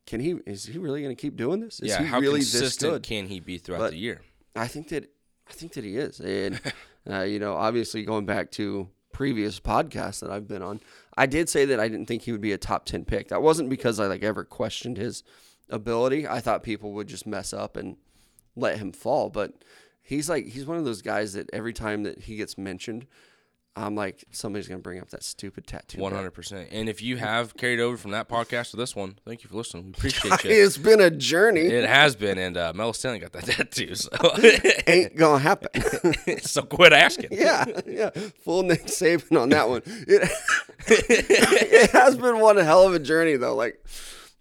can he? Is he really going to keep doing this? Is yeah, he how really consistent this good? can he be throughout but the year? I think that I think that he is, and uh, you know, obviously going back to previous podcasts that I've been on, I did say that I didn't think he would be a top ten pick. That wasn't because I like ever questioned his ability. I thought people would just mess up and let him fall, but he's like he's one of those guys that every time that he gets mentioned, I'm like, somebody's gonna bring up that stupid tattoo. One hundred percent. And if you have carried over from that podcast to this one, thank you for listening. We appreciate you. it's been a journey. It has been, and uh, Mel Stanley got that tattoo, so ain't gonna happen. so quit asking. Yeah, yeah. Full Nick Saban on that one. It, it has been one hell of a journey though. Like,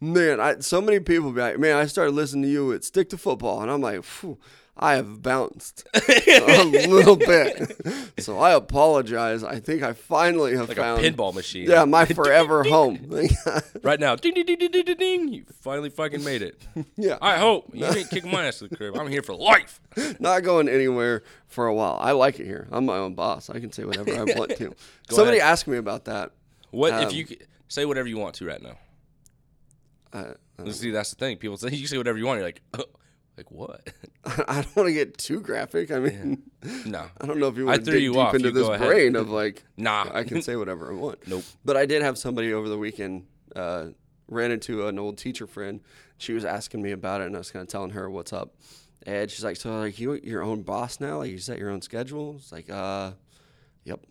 man, I, so many people be like, man, I started listening to you at Stick to Football, and I'm like, Phew I have bounced a little bit. So I apologize. I think I finally have like found a pinball machine. Yeah, my forever home. right now, ding, ding, ding, ding, ding, ding, you finally fucking made it. Yeah. I hope you ain't kicking my ass to the crib. I'm here for life. Not going anywhere for a while. I like it here. I'm my own boss. I can say whatever I want to. Somebody ahead. asked me about that. What um, if you say whatever you want to right now? See, that's the thing. People say you say whatever you want. You're like. Oh like what? I don't want to get too graphic. I mean, yeah. no. I don't know if you want to dig deep off. into you this brain of like, nah, I can say whatever I want. Nope. But I did have somebody over the weekend uh, ran into an old teacher friend. She was asking me about it, and I was kind of telling her what's up. And she's like, "So, like, you your own boss now? Like, you set your own schedule?" It's like, "Uh, yep,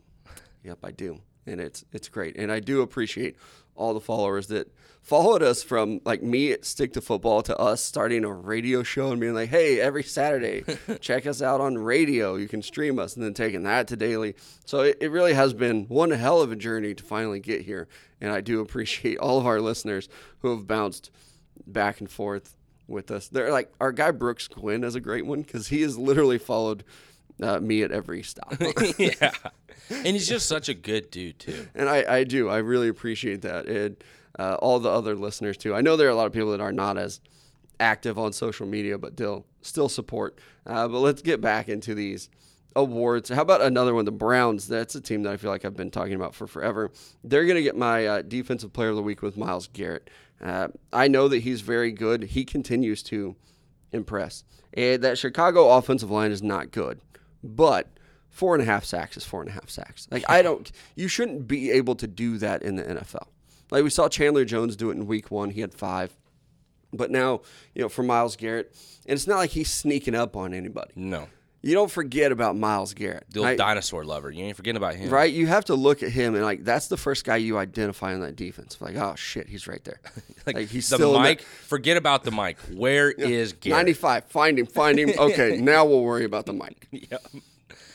yep, I do." And it's it's great, and I do appreciate all the followers that followed us from like me at Stick to Football to us starting a radio show and being like, hey, every Saturday, check us out on radio. You can stream us, and then taking that to daily. So it, it really has been one hell of a journey to finally get here. And I do appreciate all of our listeners who have bounced back and forth with us. They're like our guy Brooks Quinn is a great one because he has literally followed uh, me at every stop. yeah, and he's just such a good dude too. And I, I do. I really appreciate that. And uh, all the other listeners too. I know there are a lot of people that are not as active on social media, but still still support. Uh, but let's get back into these awards. How about another one? The Browns. That's a team that I feel like I've been talking about for forever. They're going to get my uh, defensive player of the week with Myles Garrett. Uh, I know that he's very good. He continues to impress. And that Chicago offensive line is not good, but four and a half sacks is four and a half sacks. Like I don't, you shouldn't be able to do that in the NFL. Like we saw Chandler Jones do it in Week One. He had five, but now you know for Myles Garrett, and it's not like he's sneaking up on anybody. No. You don't forget about Myles Garrett. The old right? dinosaur lover. You ain't forgetting about him. Right? You have to look at him and like that's the first guy you identify in that defense. Like, oh shit, he's right there. Like, he's the still mic. that- Forget about the mic. Where is Garrett? 95. Find him, find him. Okay, now we'll worry about the mic. Yeah.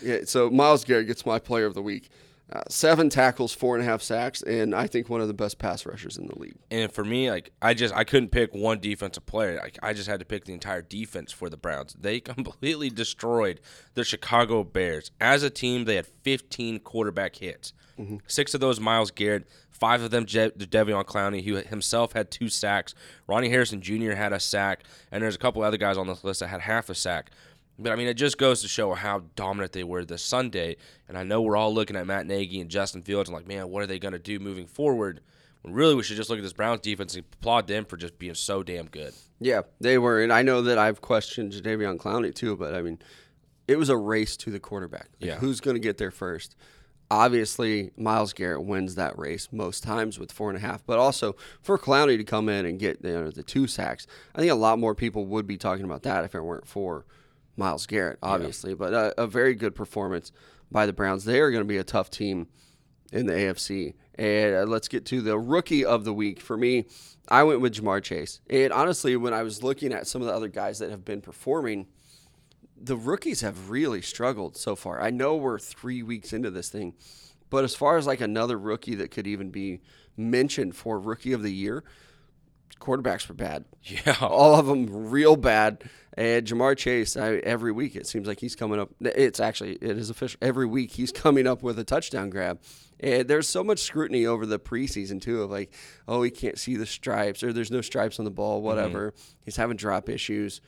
Yeah, so Myles Garrett gets my player of the week. Uh, seven tackles, four and a half sacks, and I think one of the best pass rushers in the league. And for me, like I just I couldn't pick one defensive player. Like I just had to pick the entire defense for the Browns. They completely destroyed the Chicago Bears. As a team, they had 15 quarterback hits. Six of those Myles Garrett, five of them Je- Devion Clowney, who himself had two sacks. Ronnie Harrison Jr. had a sack, and there's a couple other guys on this list that had half a sack. But I mean, it just goes to show how dominant they were this Sunday. And I know we're all looking at Matt Nagy and Justin Fields and like, man, what are they going to do moving forward? When really we should just look at this Browns defense and applaud them for just being so damn good. Yeah, they were, and I know that I've questioned Jadeveon Clowney too, but I mean, it was a race to the quarterback. Like, Yeah. who's going to get there first? Obviously, Myles Garrett wins that race most times with four and a half, but also for Clowney to come in and get you know, the two sacks, I think a lot more people would be talking about that if it weren't for Myles Garrett, obviously. But a, a very good performance by the Browns. They are going to be a tough team in the AFC. And uh, let's get to the rookie of the week. For me, I went with Ja'Marr Chase. And honestly, when I was looking at some of the other guys that have been performing, the rookies have really struggled so far. I know we're three weeks into this thing, but as far as like another rookie that could even be mentioned for rookie of the year, quarterbacks were bad. Yeah. All of them real bad. And Ja'Marr Chase, I, every week it seems like he's coming up. It's actually it is official. Every week he's coming up with a touchdown grab. And there's so much scrutiny over the preseason too of like, oh, he can't see the stripes or there's no stripes on the ball, mm-hmm. whatever. He's having drop issues.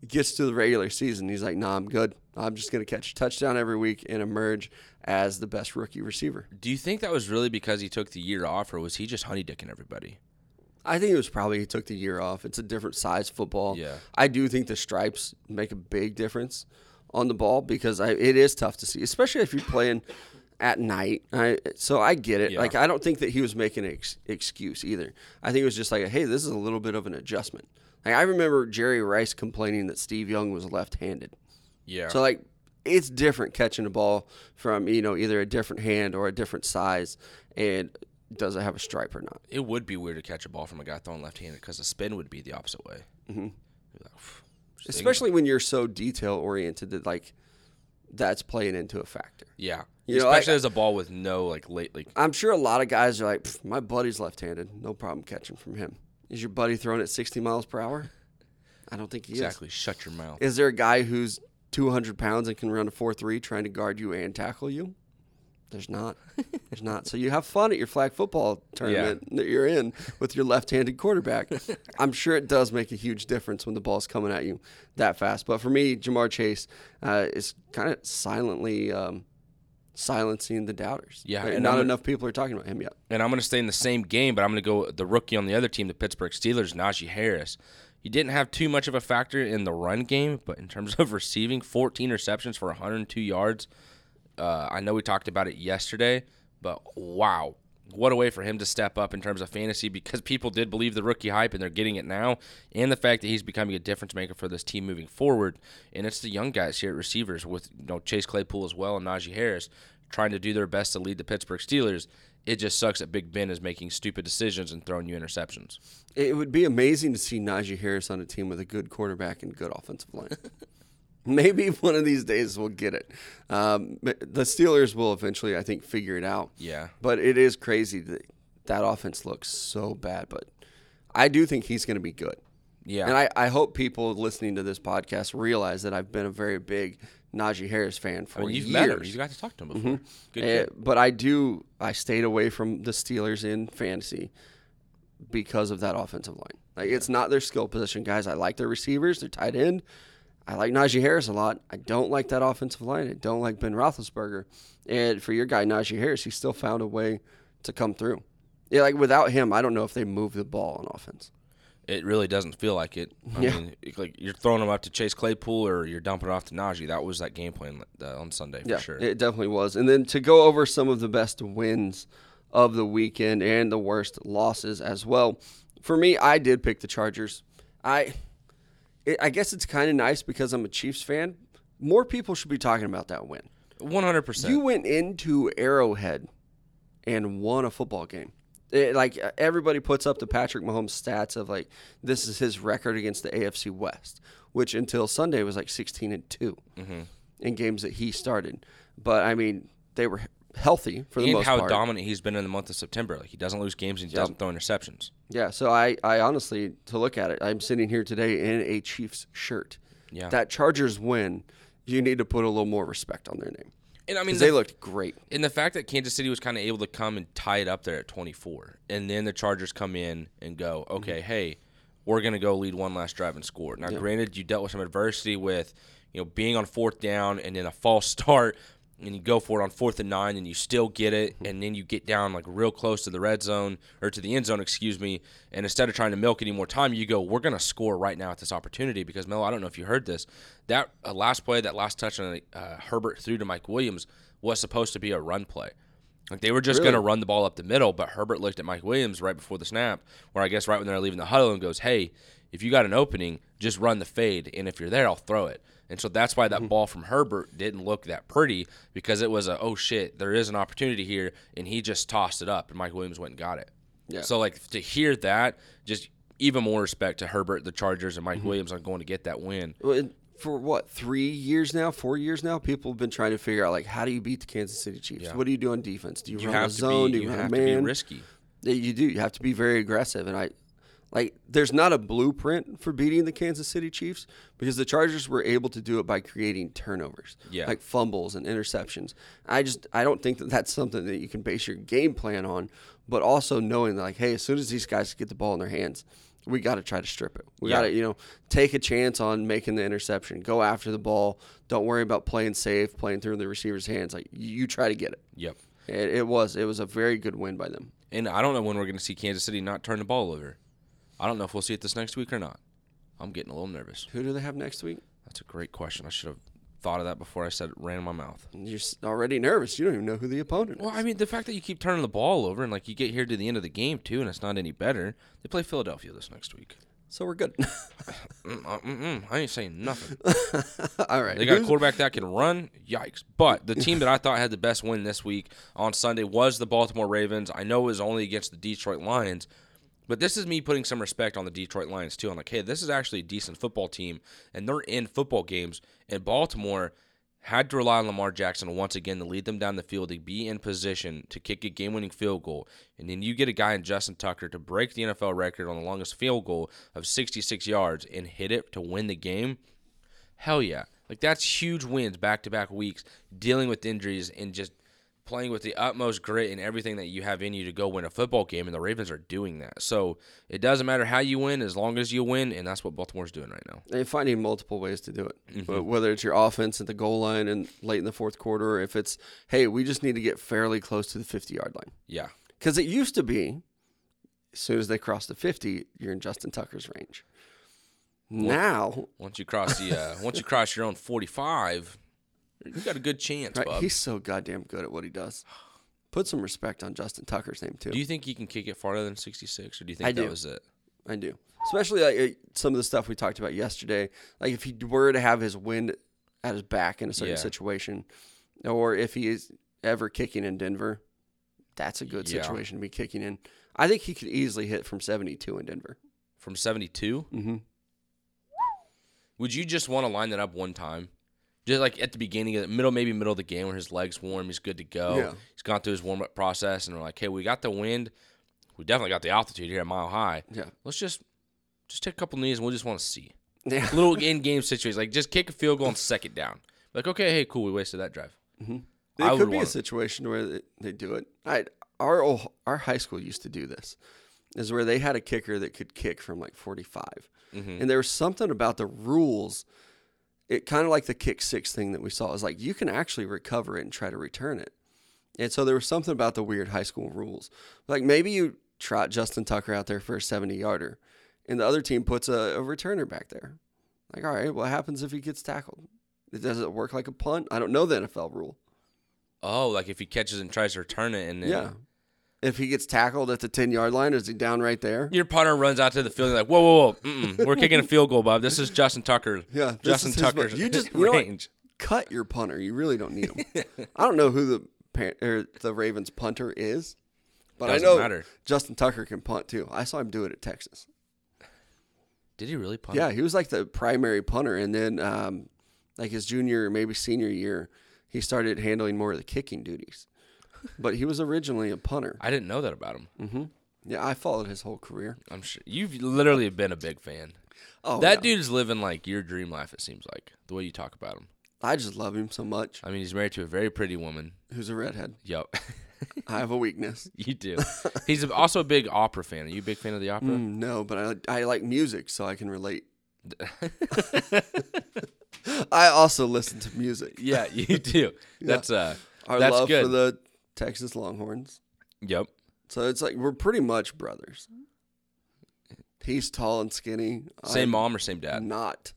He gets to the regular season, he's like, nah, I'm good. I'm just gonna catch a touchdown every week and emerge as the best rookie receiver. Do you think that was really because he took the year off, or was he just honeydicking everybody? I think it was probably he took the year off. It's a different size football. Yeah. I do think the stripes make a big difference on the ball because I, it is tough to see, especially if you're playing at night. I, so I get it. Yeah. Like I don't think that he was making an ex- excuse either. I think it was just like, hey, this is a little bit of an adjustment. Like I remember Jerry Rice complaining that Steve Young was left-handed. Yeah. So like it's different catching a ball from you know either a different hand or a different size, and does it have a stripe or not? it would be weird to catch a ball from a guy throwing left-handed because the spin would be the opposite way. Mm-hmm. especially when you're so detail oriented that like that's playing into a factor. yeah, You know, especially I- as a ball with no like late like I'm sure a lot of guys are like, my buddy's left-handed, no problem catching from him. Is your buddy throwing at 60 miles per hour? I don't think he exactly. Shut your mouth. is. Is there a guy who's 200 pounds and can run a 4-3 trying to guard you and tackle you? There's not. There's not. So you have fun at your flag football tournament that you're in with your left-handed quarterback. I'm sure it does make a huge difference when the ball's coming at you that fast. But for me, Ja'Marr Chase uh, is kind of silently um, silencing the doubters. Yeah, Like, and not enough people are talking about him yet. and I'm going to stay in the same game, but I'm going to go the rookie on the other team, the Pittsburgh Steelers, Najee Harris. He didn't have too much of a factor in the run game, but in terms of receiving, 14 receptions for 102 yards. Uh, I know we talked about it yesterday, but wow, what a way for him to step up in terms of fantasy because people did believe the rookie hype and they're getting it now, and the fact that he's becoming a difference maker for this team moving forward. And it's the young guys here at receivers with you know Chase Claypool as well and Najee Harris trying to do their best to lead the Pittsburgh Steelers. It just sucks that Big Ben is making stupid decisions and throwing you interceptions. It would be amazing to see Najee Harris on a team with a good quarterback and good offensive line. Maybe one of these days we'll get it. Um, the Steelers will eventually, I think, figure it out. Yeah. But it is crazy that that offense looks so bad. But I do think he's going to be good. Yeah. And I, I hope people listening to this podcast realize that I've been a very big Najee Harris fan for I mean, you've years. met him. You got to talk to him before. Good Uh, but I do. I stayed away from the Steelers in fantasy because of that offensive line. Like it's not their skill position, guys. I like their receivers, their tight end. I like Najee Harris a lot. I don't like that offensive line. I don't like Ben Roethlisberger. And for your guy Najee Harris, he still found a way to come through. Yeah, like without him, I don't know if they move the ball on offense. It really doesn't feel like it. I Yeah. mean, like you're throwing them up to Chase Claypool or you're dumping it off to Najee. That was that game plan uh, on Sunday for yeah, sure. it definitely was. And then to go over some of the best wins of the weekend and the worst losses as well. For me, I did pick the Chargers. I, it, I guess it's kind of nice because I'm a Chiefs fan. More people should be talking about that win. One hundred percent. You went into Arrowhead and won a football game. It- like everybody puts up the Patrick Mahomes stats of like this is his record against the AFC West, which until Sunday was like 16 and 2 Mm-hmm. in games that he started. But I mean, they were healthy for the And most how part. dominant he's been in the month of September. Like he doesn't lose games and he doesn't throw interceptions. Yeah, so I, I honestly, to look at it, I'm sitting here today in a Chiefs shirt. Yeah. That Chargers win, you need to put a little more respect on their name. And I mean, the, they looked great. and the fact that Kansas City was kind of able to come and tie it up there at 24, and then the Chargers come in and go, mm-hmm. okay, hey, we're gonna go lead one last drive and score. Now, granted, you dealt with some adversity with, you know, being on fourth down and then a false start, and you go for it on fourth and nine, and you still get it, and then you get down like real close to the red zone or to the end zone, excuse me, and instead of trying to milk any more time, you go, we're gonna score right now at this opportunity because Mel, I don't know if you heard this, that uh, last play, that last touch on uh, Herbert threw to Mike Williams was supposed to be a run play. Like they were just Really? going to run the ball up the middle, but Herbert looked at Mike Williams right before the snap, or I guess right when they're leaving the huddle, and goes, "Hey, if you got an opening, just run the fade, and if you're there, I'll throw it." And so that's why that Mm-hmm. ball from Herbert didn't look that pretty because it was a oh shit, there is an opportunity here, and he just tossed it up, and Mike Williams went and got it. Yeah. So like to hear that, just even more respect to Herbert, the Chargers, and Mike Mm-hmm. Williams on going to get that win. Well, For what, three years now, four years now, people have been trying to figure out, like, how do you beat the Kansas City Chiefs? Yeah. What do you do on defense? Do you, You run a zone? be, do you you, run have a to be man? risky. Yeah, You do. You have to be very aggressive. And I, like, there's not a blueprint for beating the Kansas City Chiefs because the Chargers were able to do it by creating turnovers, Yeah. like fumbles and interceptions. I just, I don't think that that's something that you can base your game plan on, but also knowing that, like, hey, as soon as these guys get the ball in their hands, we got to try to strip it. We Yeah. got to, you know, take a chance on making the interception, go after the ball. Don't worry about playing safe, playing through the receiver's hands. Like, you, you try to get it. Yep. It, it was, it was a very good win by them. And I don't know when we're going to see Kansas City not turn the ball over. I don't know if we'll see it this next week or not. I'm getting a little nervous. Who do they have next week? That's a great question. I should have thought of that before I said it ran in my mouth. You're already nervous. You don't even know who the opponent is. Well, I mean, the fact that you keep turning the ball over and like you get here to the end of the game too, and it's not any better. They play Philadelphia this next week. So we're good. Mm, uh, mm-mm, I ain't saying nothing. All right. They got a quarterback that can run. Yikes! But the team that I thought had the best win this week on Sunday was the Baltimore Ravens. I know it was only against the Detroit Lions, but this is me putting some respect on the Detroit Lions too. I'm like, hey, this is actually a decent football team, and they're in football games. And Baltimore had to rely on Lamar Jackson once again to lead them down the field to be in position to kick a game-winning field goal. And then you get a guy in Justin Tucker to break the NFL record on the longest field goal of 66 yards and hit it to win the game. Hell yeah. Like that's huge wins back to back weeks, dealing with injuries and just playing with the utmost grit and everything that you have in you to go win a football game. And the Ravens are doing that. So it doesn't matter how you win as long as you win. And that's what Baltimore's doing right now. They're finding multiple ways to do it. Mm-hmm. But Whether it's your offense at the goal line and late in the fourth quarter, or if it's, hey, we just need to get fairly close to the 50 yard line. Yeah. Because it used to be, as soon as they cross the 50, you're in Justin Tucker's range. Now, Once you cross the uh, once you cross your own 45, you got a good chance, right, bub. he's so goddamn good at what he does. Put some respect on Justin Tucker's name, too. Do you think he can kick it farther than 66, or do you think I that do. was it? I do. Especially like some of the stuff we talked about yesterday. Like if he were to have his wind at his back in a certain Yeah. situation, or if he is ever kicking in Denver, that's a good Yeah. situation to be kicking in. I think he could easily hit from 72 in Denver. From 72? Mm-hmm. Would you just want to line that up one time? Just like at the beginning of the middle, maybe middle of the game where his legs warm, he's good to go. Yeah. He's gone through his warm up process, and we're like, hey, we got the wind, we definitely got the altitude here at mile high. Yeah. Let's just just take a couple knees and we'll just want to see Yeah. little in game situations, like just kick a field goal and second down. Like, okay, hey, cool, we wasted that drive. I There would could be a situation where they, they do it. I our ol- our high school used to do this, is where they had a kicker that could kick from like 45, Mm-hmm. and there was something about the rules. It kind of like the kick six thing that we saw is like you can actually recover it and try to return it, and so there was something about the weird high school rules. Like maybe you trot Justin Tucker out there for a 70 yarder, and the other team puts a, a returner back there. Like, all right, what happens if he gets tackled? Does it work like a punt? I don't know the NFL rule. Oh, like if he catches and tries to return it, and then Yeah. If he gets tackled at the 10 yard line, is he down right there? your punter runs out to the field and like, whoa, whoa, whoa, we're kicking a field goal, Bob. This is Justin Tucker. Yeah, Justin is his Tucker's mo- you just- you range. Cut your punter. You really don't need him. I don't know who the or the Ravens punter is, but Doesn't I know matter. Justin Tucker can punt too. I saw him do it at Texas. Did he really punt? Yeah, he was like the primary punter, and then um, like his junior, maybe senior year, he started handling more of the kicking duties. But he was originally a punter. I didn't know that about him. hmm Yeah, I followed his whole career. I'm sure you've literally been a big fan. Oh, that yeah. dude's living like your dream life. It seems like the way you talk about him. I just love him so much. I mean, he's married to a very pretty woman. Who's a redhead? Yup, I have a weakness. you do. He's also a big opera fan. Are you a big fan of the opera? Mm, no, but I I like music, so I can relate. I also listen to music. Yeah, you do. That's uh, Our That's love for good. the Texas Longhorns. yep. So it's like we're pretty much brothers. He's tall and skinny. Same I'm mom or same dad? Not.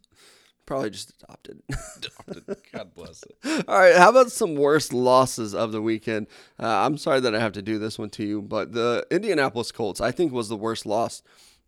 Probably just adopted. Adopted. God bless it. All right, how about some worst losses of the weekend? Uh, I'm sorry that I have to do this one to you, but the Indianapolis Colts, I think, was the worst loss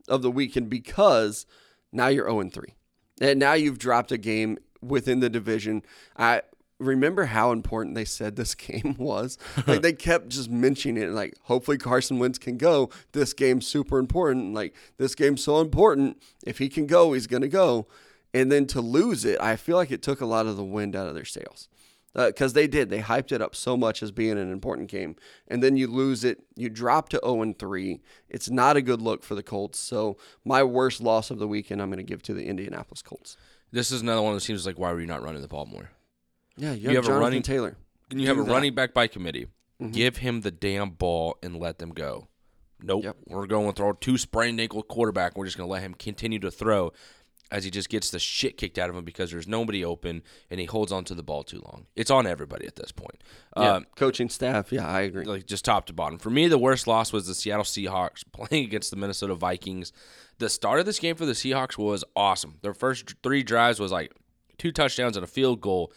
of the weekend because now you're 0 3. And now you've dropped a game within the division. I remember how important they said this game was. Like they kept just mentioning it. Like, hopefully Carson Wentz can go. This game's super important. Like, this game's so important. If he can go, he's to go. And then to lose it, I feel like it took a lot of the wind out of their sails. Uh, because they did. They hyped it up so much as being an important game. And then you lose it. You drop to 0 3. It's not a good look for the Colts. So, my worst loss of the weekend, I'm going to give to the Indianapolis Colts. This is another one of those teams like, why were you not running the ball more? Yeah, you, You have, have a running- Taylor. And you have a that. running back by committee. Mhm. Give him the damn ball and let them go. Nope. Yep. We're going to throw two sprained ankle quarterback. We're just going to let him continue to throw as he just gets the shit kicked out of him because there's nobody open and he holds on to the ball too long. It's on everybody at this point. Yeah, Um, coaching staff. Yeah, I agree. like just top to bottom. For me, the worst loss was the Seattle Seahawks playing against the Minnesota Vikings. The start of this game for the Seahawks was awesome. Their first three drives was like two touchdowns and a field goal,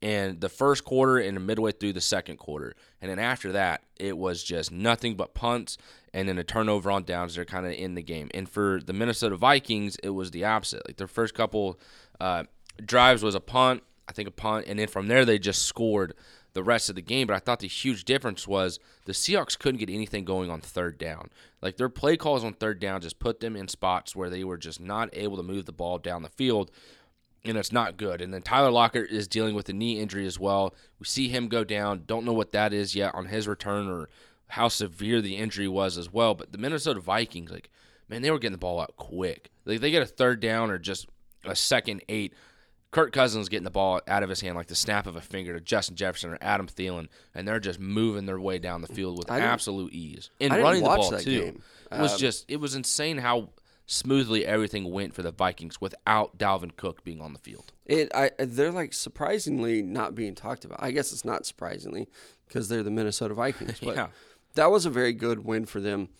and the first quarter and midway through the second quarter. And then after that, it was just nothing but punts and then a turnover on downs. They're kind of in the game. And for the Minnesota Vikings, it was the opposite. Like their first couple uh, drives was a punt, I think a punt, and then from there they just scored the rest of the game. But I thought the huge difference was the Seahawks couldn't get anything going on third down. Like their play calls on third down just put them in spots where they were just not able to move the ball down the field. And it's not good. And then Tyler Lockett is dealing with a knee injury as well. We see him go down. Don't know what that is yet on his return or how severe the injury was as well. But the Minnesota Vikings, like, man, they were getting the ball out quick. Like they get a third down or just a second eight. Kirk Cousins getting the ball out of his hand like the snap of a finger to Justin Jefferson or Adam Thielen, and they're just moving their way down the field with absolute ease and running the ball too. game. It was Um, just it was insane how smoothly everything went for the Vikings without Dalvin Cook being on the field. It, I, they're like surprisingly not being talked about. I guess it's not surprisingly because they're the Minnesota Vikings, but Yeah. that was a very good win for them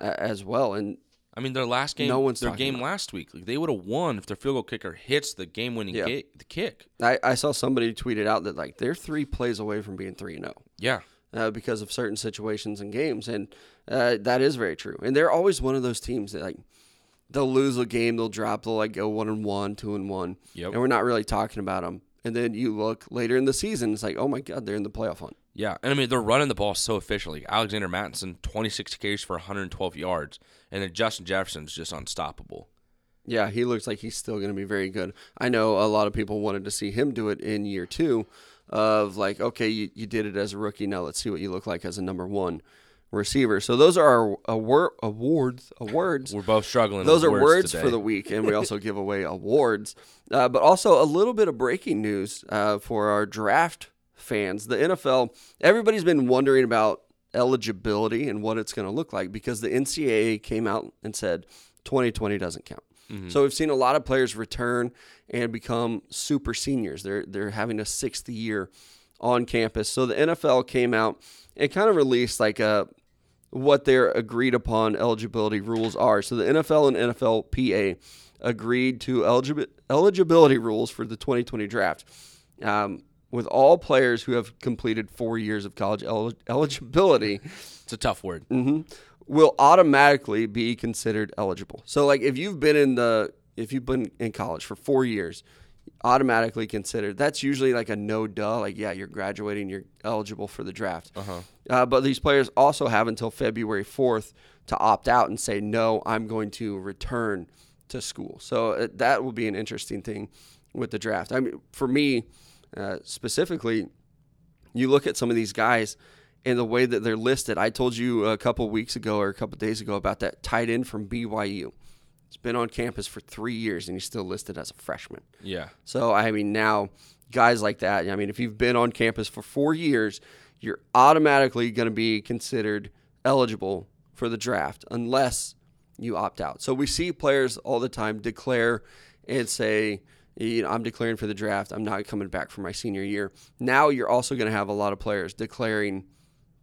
uh, as well. And I mean, their last game, No one's their game about last week, like, they would have won if their field goal kicker hits the game-winning Yeah. ki- the kick. I, I saw somebody tweeted out that like they're three plays away from being three and zero. Yeah, uh, because of certain situations and games, and uh, that is very true. And they're always one of those teams that like they'll lose a game, they'll drop, they'll like go one and one, two and one, Yep. and we're not really talking about them. And then you look later in the season, it's like, oh my god, they're in the playoff hunt. yeah, and I mean they're running the ball so efficiently. Alexander Mattison, 26 carries for 112 yards, and then Justin Jefferson's just unstoppable. Yeah, he looks like he's still going to be very good. I know a lot of people wanted to see him do it in year two, of like, okay, you, you did it as a rookie, now let's see what you look like as a number one receiver. So those are our award, awards, awards. We're both struggling. Those are words today. for the week, and we also give away awards. Uh, but also a little bit of breaking news uh, for our draft fans. The NFL, everybody's been wondering about eligibility and what it's going to look like because the NCAA came out and said 2020 doesn't count. So we've seen a lot of players return and become super seniors. They're they're having a sixth year on campus. So the NFL came out and kind of released like a what their agreed upon eligibility rules are. So the NFL and NFLPA agreed to eligi- eligibility rules for the 2020 draft. Um, with all players who have completed four years of college el- eligibility, It's a tough word. will automatically be considered eligible. So like if you've been in the if you've been in college for 4 years, automatically considered. That's usually like a no duh like yeah, you're graduating, you're eligible for the draft. Uh, but these players also have until February 4th to opt out and say no, I'm going to return to school. So uh, that will be an interesting thing with the draft. I mean for me uh, specifically you look at some of these guys and the way that they're listed. I told you a couple weeks ago or a couple days ago about that tight end from BYU. He's been on campus for three years and he's still listed as a freshman. Yeah. So I mean, now guys like that. I mean, if you've been on campus for four years, you're automatically going to be considered eligible for the draft unless you opt out. So we see players all the time declare and say, you know, I'm declaring for the draft. I'm not coming back for my senior year. Now you're also going to have a lot of players declaring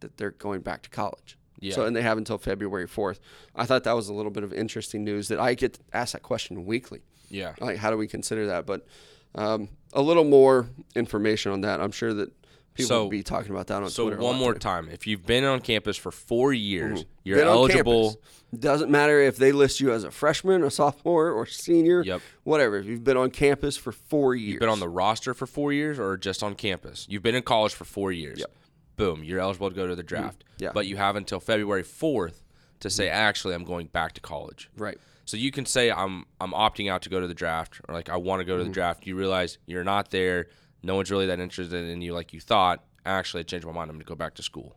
that they're going back to college. Yeah. So and they have until February 4th. I thought that was a little bit of interesting news that I get asked that question weekly Yeah. like how do we consider that but um, a little more information on that i'm sure that people So- will be talking about that on So twitter a one more today. time, if you've been on campus for four years, you're Been eligible. doesn't matter if they list you as a freshman a sophomore or senior Yep. whatever if you've been on campus for four years You've been on the roster for four years, or just on campus. You've been in college for four years. Yep. Boom, you're eligible to go to the draft. Yeah. But you have until February fourth to say, actually, I'm going back to college. right So you can say I'm I'm opting out to go to the draft, or like I want to go to Mm-hmm. the draft. You realize you're not there. No one's really that interested in you like you thought. Actually, I changed my mind. I'm going to go back to school.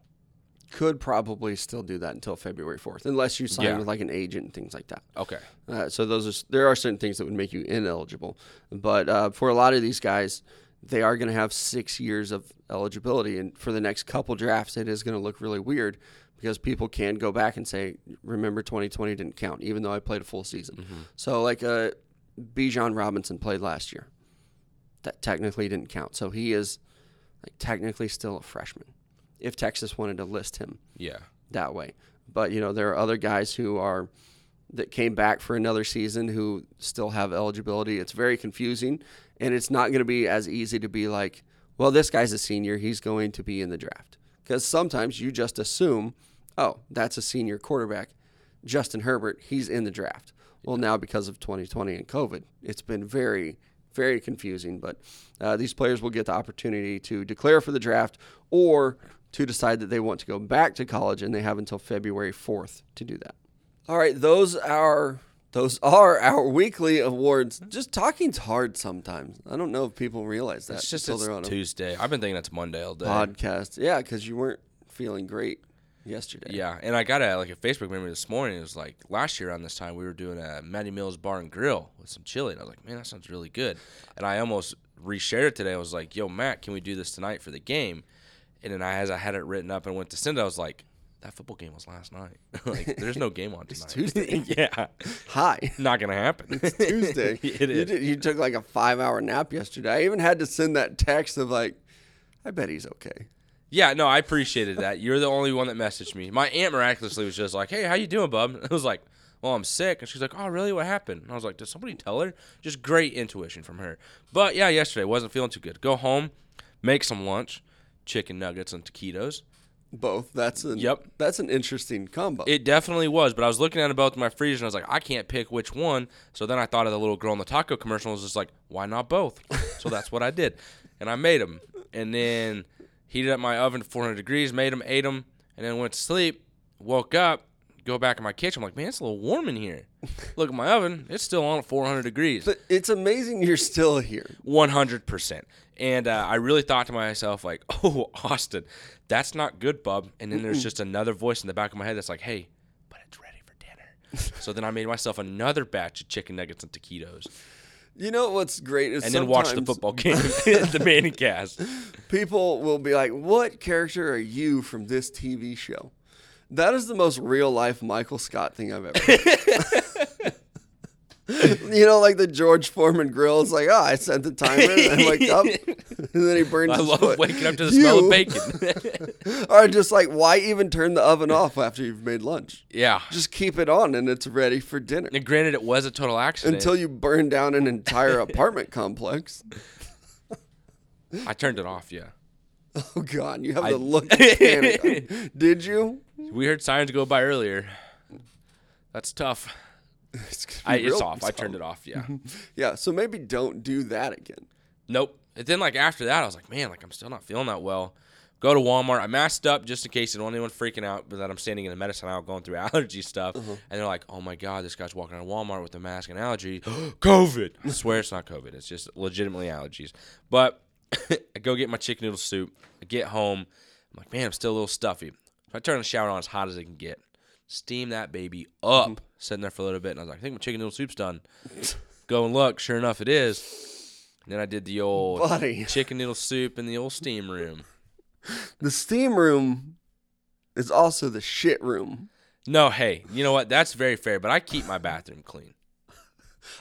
could probably still do that until february 4th unless you sign Yeah. with like an agent and things like that Okay. Uh, so those are there are certain things that would make you ineligible, but uh, for a lot of these guys, they are going to have six years of eligibility, and for the next couple drafts, it is going to look really weird because people can go back and say, "Remember, 2020 didn't count, even though I played a full season." So like uh, Bijan Robinson played last year, that technically didn't count, so he is like technically still a freshman. If Texas wanted to list him, Yeah. that way. But you know, there are other guys who are that came back for another season who still have eligibility. It's very confusing, and it's not going to be as easy to be like, well, this guy's a senior, he's going to be in the draft. Because sometimes you just assume, oh, that's a senior quarterback, Justin Herbert, he's in the draft. Well, now because of 2020 and COVID, it's been very, very confusing. But uh, these players will get the opportunity to declare for the draft or to decide that they want to go back to college, and they have until February 4th to do that. All right, those are those are our weekly awards. Just talking's hard sometimes. I don't know if people realize that It's just until it's Tuesday. I've been thinking it's Monday all day. podcast. Yeah, because you weren't feeling great yesterday. Yeah, and I got a like a Facebook memory this morning. It was like last year around this time we were doing a Matty Mills Bar and Grill with some chili, and I was like, man, that sounds really good. And I almost reshared it today. I was like, yo, Matt, can we do this tonight for the game? And then I, as I had it written up and went to send it, I was like, that football game was last night. like, there's no game on tonight. It's Tuesday. yeah, Hi. not gonna happen. It's Tuesday. it You, did, you took like a five hour nap yesterday. I even had to send that text of like, I bet he's okay. Yeah, no, I appreciated that. You're the only one that messaged me. My aunt miraculously was just like, "Hey, how you doing, bub?" I was like, "Well, I'm sick," and she's like, "Oh, really? What happened?" And I was like, "Did somebody tell her?" Just great intuition from her. But yeah, yesterday wasn't feeling too good. Go home, make some lunch, chicken nuggets and taquitos. Both. That's an, Yep. That's an interesting combo. It definitely was, but I was looking at both in my freezer and I was like, I can't pick which one. So then I thought of the little girl in the taco commercial and was just like, why not both? so that's what I did. And I made them. And then heated up my oven to 400 degrees, made them, ate them, and then went to sleep. Woke up, go back in my kitchen. I'm like, man, it's a little warm in here. Look at my oven. It's still on at 400 degrees. but it's amazing you're still here. 100%. And uh, I really thought to myself, like, oh, Austin, that's not good, bub. And then there's just another voice in the back of my head that's like, hey, but it's ready for dinner. so then I made myself another batch of chicken nuggets and taquitos. You know what's great is And then watch the sometimes football game, the ManningCast. People will be like, "What character are you from this TV show?" That is the most real life Michael Scott thing I've ever. you know, like the George Foreman grill. It's like, oh, I set the timer and I wake up. and then he burns I love foot. waking up to the smell of bacon. or just like, why even turn the oven off after you've made lunch? yeah. Just keep it on and it's ready for dinner. And granted, it was a total accident. Until you burn down an entire apartment complex. I turned it off. Yeah. Oh God, you have I- the look. Did you? We heard sirens go by earlier. That's tough. It's, I, it's off. I turned it off. Yeah. Yeah, so maybe don't do that again. Nope. And then like after that, I was like, man, like I'm still not feeling that well. Go to Walmart. I masked up just in case I don't want anyone freaking out, but that I'm standing in the medicine aisle going through allergy stuff. Uh-huh. And they're like, oh my god, this guy's walking of Walmart with a mask and allergy. COVID. I swear it's not COVID. It's just legitimately allergies. But I go get my chicken noodle soup. I get home. I'm like, man, I'm still a little stuffy. So I turn the shower on as hot as it can get. Steam that baby up. Mm-hmm. Sitting there for a little bit, and I was like, I think my chicken noodle soup's done. Go and look. Sure enough, it is. And then I did the old Buddy. chicken noodle soup in the old steam room. The steam room is also the shit room. No, hey, you know what? That's very fair, but I keep my bathroom clean.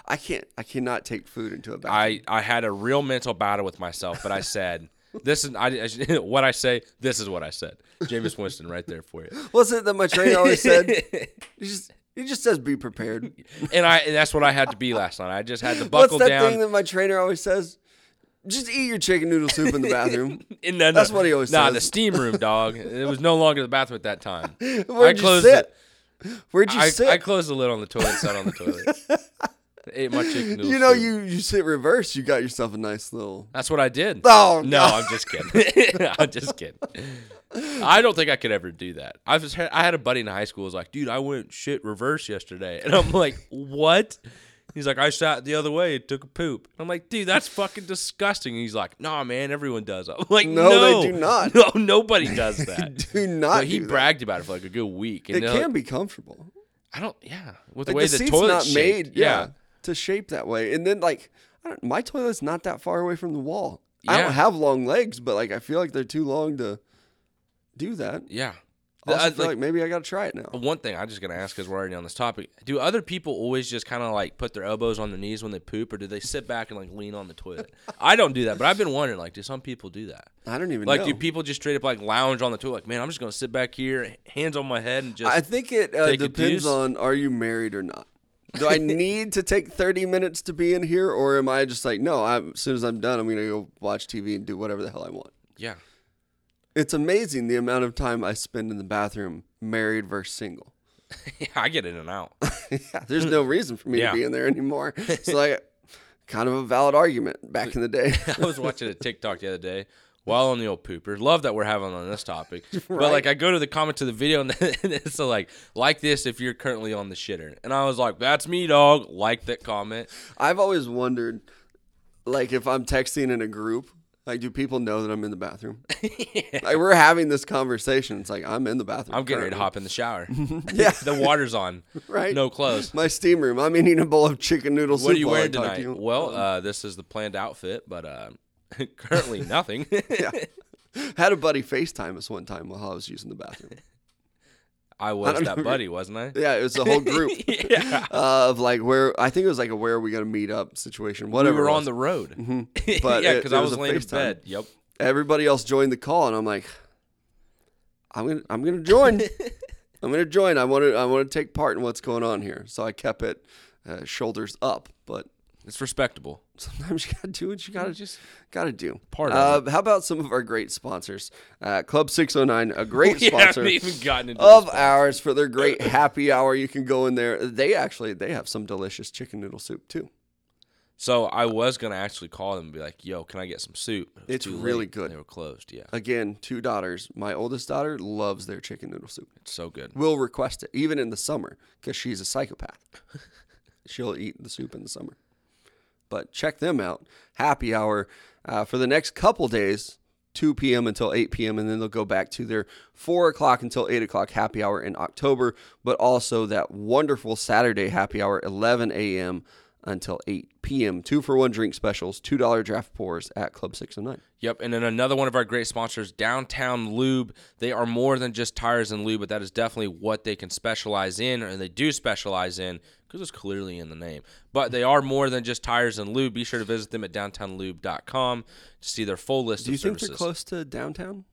I can't I cannot take food into a bathroom. I, I had a real mental battle with myself, but I said, this is I, I- what I say, this is what I said. Jameis Winston right there for you. What's it that my trainer always said? He just he just says be prepared. And I and that's what I had to be last night. I just had to buckle What's buckle that down. thing that my trainer always says? Just eat your chicken noodle soup in the bathroom. No, no, That's what he always nah, says. the steam room, dog. It was no longer the bathroom at that time. Where'd you closed sit? Where'd you I, sit? I closed the lid on the toilet, sat on the toilet. Ate my chicken you know, you you sit reverse. You got yourself a nice little. That's what I did. Oh, no, God. I'm just kidding. I'm just kidding. I don't think I could ever do that. I was I had a buddy in high school who was like, dude, I went shit reverse yesterday, and I'm like, what? He's like, I sat the other way and took a poop. I'm like, dude, that's fucking disgusting. And he's like, nah, man, everyone does. I'm like, No, no, they do not. No, nobody does that. Do not. But he do that. bragged about it for like a good week. And It they're like- can be comfortable. I don't. Yeah, with Like the way the the, toilet's not shaped. made, yeah, to shape that way. And then like, I don't, my toilet's not that far away from the wall. I don't have long legs, but like I feel like they're too long to do that. yeah. I also I- feel like, like maybe I got to try it now. One thing I'm just gonna ask because we're already on this topic: Do other people always just kind of like put their elbows on their knees when they poop, or do they sit back and like lean on the toilet? I don't do that, but I've been wondering, like, do some people do that? I don't even Like, know. do people just straight up like lounge on the toilet? Like, man, I'm just gonna sit back here, hands on my head, and just. I think it uh, depends on are you married or not. Do I need to take 30 minutes to be in here, or am I just like, no, I'm, as soon as I'm done, I'm going to go watch TV and do whatever the hell I want? yeah, It's amazing the amount of time I spend in the bathroom, married versus single. yeah, I get in and out. yeah, there's no reason for me Yeah. to be in there anymore. It's like kind of a valid argument back in the day. I was watching a TikTok the other day while on the old pooper. Love that we're having on this topic. But like I go to the comment to the video and it's so like like this if you're currently on the shitter. And I was like, That's me, dog. Like that comment. I've always wondered, like, if I'm texting in a group, like, do people know that I'm in the bathroom? Like, we're having this conversation. It's like I'm in the bathroom. I'm getting ready to hop in the shower. Yeah. the water's on. Right. No clothes. My steam room. I'm eating a bowl of chicken noodle soup. What are you while wearing tonight? you. Well, uh, this is the planned outfit, but uh, currently nothing. Had a buddy FaceTime us one time while I was using the bathroom. I was don't that know. buddy, wasn't I? Yeah, it was a whole group yeah. uh, of like where I think it was like a where are we gonna meet up situation. Whatever. We were on the road. But yeah, because I was was laying in bed. Yep. Everybody else joined the call, and I'm like, I'm gonna I'm gonna join. I'm gonna join. I want to I want to take part in what's going on here. So I kept it uh, shoulders up, but It's respectable. Sometimes you gotta do what you gotta just gotta do. Part of uh, How about some of our great sponsors? Uh, Club 609, a great We sponsor even gotten into of ours for their great happy hour. You can go in there. They actually they have some delicious chicken noodle soup too. So I was gonna actually call them and be like, "Yo, can I get some soup?" It It's really good. They were closed. Yeah, Again, two daughters. My oldest daughter loves their chicken noodle soup. it's so good. Will request it even in the summer because she's a psychopath. She'll eat the soup in the summer. But check them out. Happy hour uh, for the next couple days, 2 p.m. until 8 p.m. And then they'll go back to their 4 o'clock until 8 o'clock happy hour in October, but also that wonderful Saturday happy hour, 11 a.m. until 8 p.m. Two for one drink specials, $2 draft pours at Club 609. Yep, and then another one of our great sponsors, Downtown Lube. They are more than just tires and lube, but that is definitely what they can specialize in, or they do specialize in, because it's clearly in the name. But they are more than just tires and lube. Be sure to visit them at downtownlube.com to see their full list of services. Do you think services. they're close to downtown?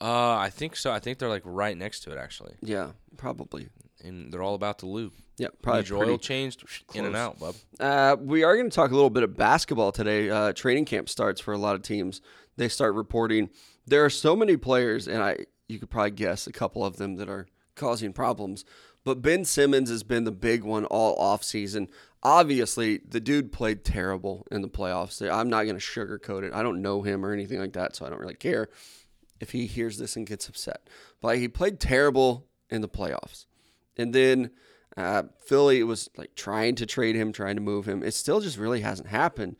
Uh, I think so. I think they're like right next to it actually, Yeah, probably. and they're all about the lube. Yeah, probably Need your oil changed, in and out, bub. Uh, we are going to talk a little bit of basketball today. Uh, training camp starts for a lot of teams. They start reporting. There are so many players, and I you could probably guess a couple of them that are causing problems. But Ben Simmons has been the big one all off season. Obviously, the dude played terrible in the playoffs. I'm not going to sugarcoat it. I don't know him or anything like that, so I don't really care if he hears this and gets upset. But he played terrible in the playoffs. And then uh, Philly was like trying to trade him, trying to move him. It still just really hasn't happened.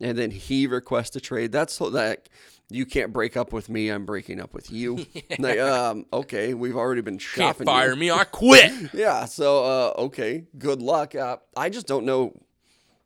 And then he requests a trade. That's so that you can't break up with me. I'm breaking up with you. Like, um, okay, we've already been Can't shopping. fire you. me. I quit. Yeah. So, uh, okay, good luck. Uh, I just don't know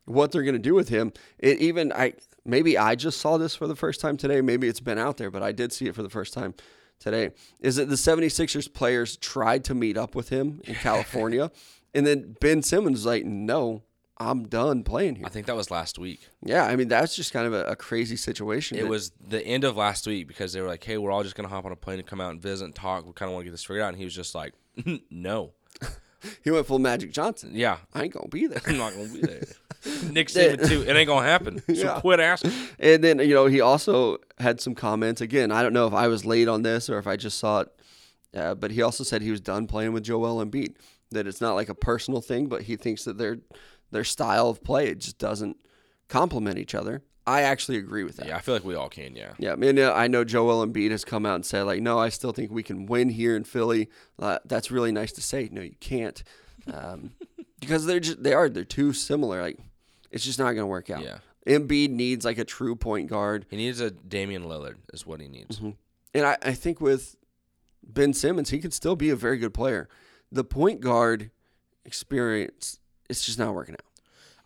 what they're gonna do with him. It even I maybe I just saw this for the first time today. Maybe it's been out there, but I did see it for the first time today. Is that the 76ers players tried to meet up with him in California, and then Ben Simmons was like, "No, I'm done playing here." I think that was last week. Yeah, I mean that's just kind of a, a crazy situation. It that- was the end of last week because they were like, "Hey, we're all just gonna hop on a plane and come out and visit and talk. We kind of want to get this figured out." And he was just like, "No, he went full Magic Johnson. yeah, I ain't gonna be there. I'm not gonna be there." Nick Saban too. It ain't gonna happen. So Yeah. quit asking. And then, you know, he also had some comments. Again, I don't know if I was late on this or if I just saw it, uh, but he also said he was done playing with Joel Embiid. That it's not like a personal thing, but he thinks that their their style of play it just doesn't complement each other. I actually agree with that. Yeah, I feel like we all can. Yeah, Yeah, I mean, I know Joel Embiid has come out and said like, no, I still think we can win here in Philly. Uh, that's really nice to say. No, you can't, um, because they're just they are they're too similar. Like, it's just not going to work out. Yeah. Embiid needs like a true point guard, he needs a Damian Lillard is what he needs. Mm-hmm. and I, I think with Ben Simmons, he could still be a very good player. The point guard experience, it's just not working out.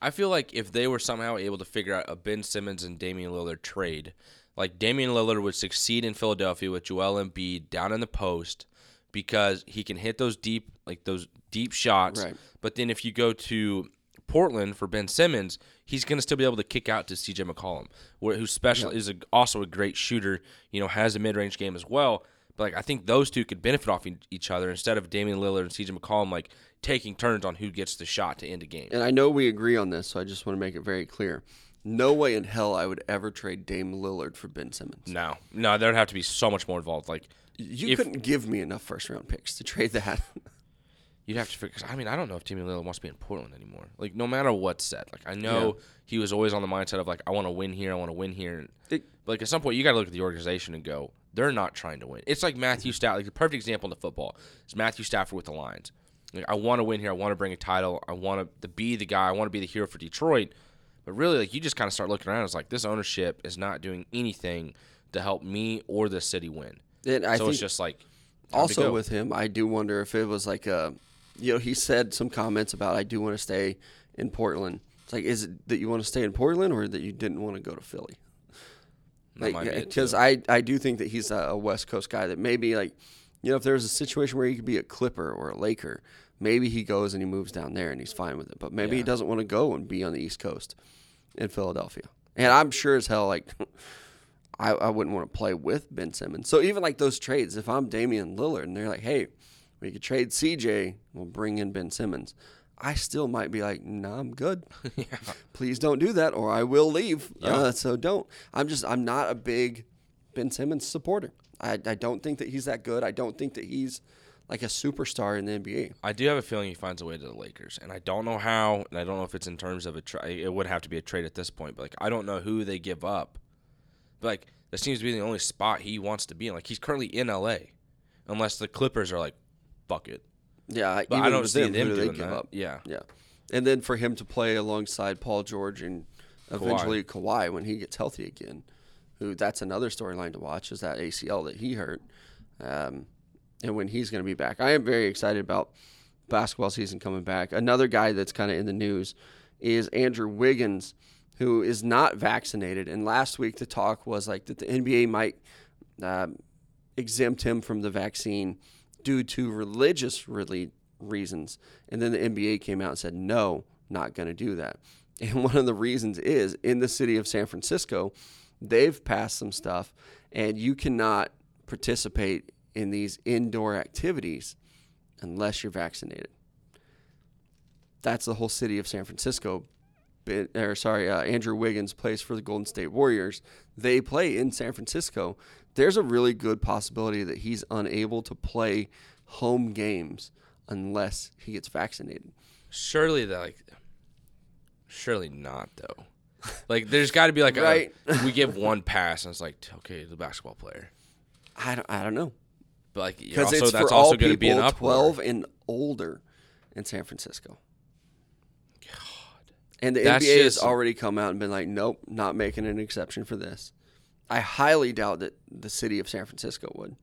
I feel like if they were somehow able to figure out a Ben Simmons and Damian Lillard trade, like Damian Lillard would succeed in Philadelphia with Joel Embiid down in the post because he can hit those deep like those deep shots. Right. But then if you go to Portland for Ben Simmons, he's going to still be able to kick out to CJ McCollum, who's special is a, also a great shooter. You know, has a mid range game as well. But like I think those two could benefit off each other instead of Damian Lillard and CJ McCollum like taking turns on who gets the shot to end a game. And I know we agree on this, so I just want to make it very clear. No way in hell I would ever trade Dame Lillard for Ben Simmons. No, no, there'd have to be so much more involved. Like You If- couldn't give me enough first round picks to trade that. you'd have to figure. I mean, I don't know if Damian Lillard wants to be in Portland anymore. Like no matter what's said, like I know he was always on the mindset of like I want to win here, I want to win here. It- like at some point, you got to look at the organization and go, they're not trying to win. It's like Matthew mm-hmm. Stafford. Like the perfect example in the football is Matthew Stafford with the Lions. Like I want to win here. I want to bring a title. I want to be the guy. I want to be the hero for Detroit. But really, like you just kind of start looking around. It's like this ownership is not doing anything to help me or the city win. And I so it's just like also with him, I do wonder if it was like a, you know, he said some comments about I do want to stay in Portland. It's like, is it that you want to stay in Portland or that you didn't want to go to Philly? Be because. I I do think that he's a, a West Coast guy that maybe like, you know, if there was a situation where he could be a Clipper or a Laker, maybe he goes and he moves down there and he's fine with it. But maybe he doesn't want to go and be on the East Coast in Philadelphia. And I'm sure as hell like. I, I wouldn't want to play with Ben Simmons. So even like those trades, if I'm Damian Lillard and they're like, hey, we could trade CJ, we'll bring in Ben Simmons. I still might be like, nah, I'm good. Please don't do that, or I will leave. Yeah. Uh, so don't. I'm just, I'm not a big Ben Simmons supporter. I, I don't think that he's that good. I don't think that he's like a superstar in the NBA. I do have a feeling he finds a way to the Lakers, and I don't know how, and I don't know if it's in terms of a trade. It would have to be a trade at this point, but like I don't know who they give up. But like that seems to be the only spot he wants to be in. Like he's currently in LA, unless the Clippers are like, fuck it. Yeah, But even I don't see them, them who they doing give that. up? Yeah. Yeah, and then for him to play alongside Paul George and eventually Kawhi when he gets healthy again, who that's another storyline to watch is that ACL that he hurt, um, and when he's going to be back. I am very excited about basketball season coming back. Another guy that's kind of in the news is Andrew Wiggins, who is not vaccinated. And last week the talk was like that the NBA might um, exempt him from the vaccine due to religious really reasons. And then the NBA came out and said, no, not going to do that. And one of the reasons is in the city of San Francisco, they've passed some stuff, and you cannot participate in these indoor activities unless you're vaccinated. That's the whole city of San Francisco. Or sorry, uh, Andrew Wiggins plays for the Golden State Warriors. They play in San Francisco. There's a really good possibility that he's unable to play home games unless he gets vaccinated. Surely that like surely not though. Like there's got to be like Right. a, we give one pass and it's like okay the basketball player, I don't, I don't know but like you're because also it's that's for also going to be an uproar. 12 and older in San Francisco. God. And the That's NBA has already come out and been like, nope, not making an exception for this. I highly doubt that the city of San Francisco would.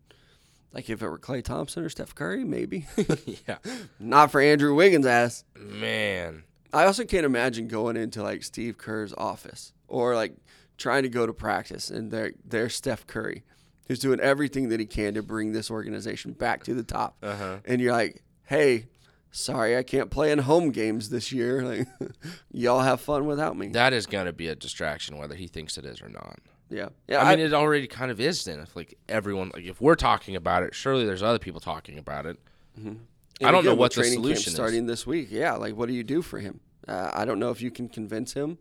Like if it were Klay Thompson or Steph Curry, maybe. yeah, not for Andrew Wiggins' ass. man. I also can't imagine going into like Steve Kerr's office or like trying to go to practice and there there's Steph Curry who's doing everything that he can to bring this organization back to the top. Uh-huh. And you're like, "Hey, sorry I can't play in home games this year. Like y'all have fun without me." That is going to be a distraction whether he thinks it is or not. Yeah. Yeah, I mean, it already kind of is. Then, if like everyone, like if we're talking about it, surely there's other people talking about it. And I don't know what the solution is. starting this week. Yeah, like what do you do for him? Uh, I don't know if you can convince him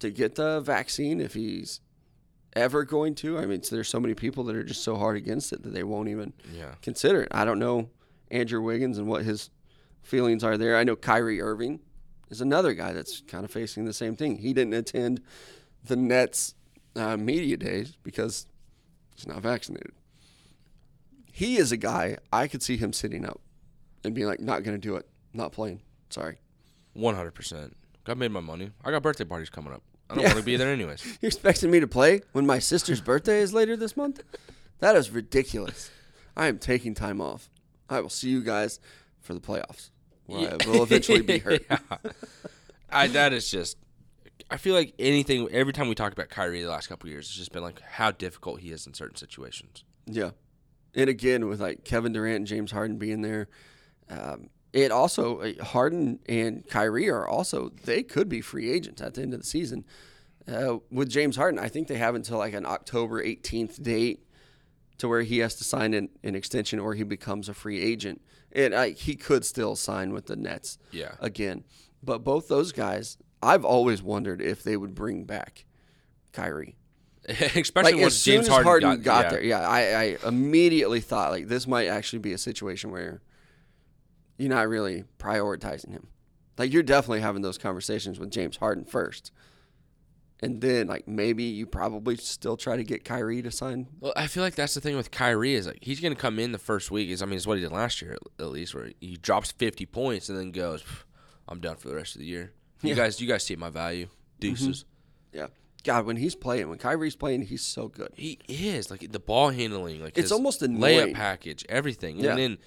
to get the vaccine if he's ever going to. I mean, there's so many people that are just so hard against it that they won't even Yeah, consider it. I don't know Andrew Wiggins and what his feelings are there. I know Kyrie Irving is another guy that's kind of facing the same thing. He didn't attend the Nets uh, media days because he's not vaccinated. He is a guy I could see him sitting up and being like, "Not going to do it, not playing. Sorry." one hundred percent. I made my money. I got birthday parties coming up. I don't Yeah. want to be there anyways. You're expecting me to play when my sister's birthday is later this month? That is ridiculous. I am taking time off. I will see you guys for the playoffs, where I will eventually be hurt. Yeah. I that is just. I feel like anything. Every time we talk about Kyrie the last couple of years, it's just been like how difficult he is in certain situations. Yeah. And again, with like Kevin Durant and James Harden being there, um, it also, Harden and Kyrie are also, they could be free agents at the end of the season. Uh, with James Harden, I think they have until like an October 18th date to where he has to sign an, an extension or he becomes a free agent. And I, he could still sign with the Nets Yeah. again. But both those guys, I've always wondered if they would bring back Kyrie Especially like once as soon James as Harden, Harden, got, got, yeah. there, yeah, I, I immediately thought like this might actually be a situation where you're not really prioritizing him. Like you're definitely having those conversations with James Harden first, and then like maybe you probably still try to get Kyrie to sign. Well, I feel like that's the thing with Kyrie is like he's gonna come in the first week. Is I mean, it's what he did last year at, at least, where he drops fifty points and then goes, "I'm done for the rest of the year." You Yeah. guys, you guys see my value, deuces. Yeah, God, when he's playing, when Kyrie's playing, he's so good. He is like the ball handling, like It's almost layup annoying. package, everything. Yeah. And then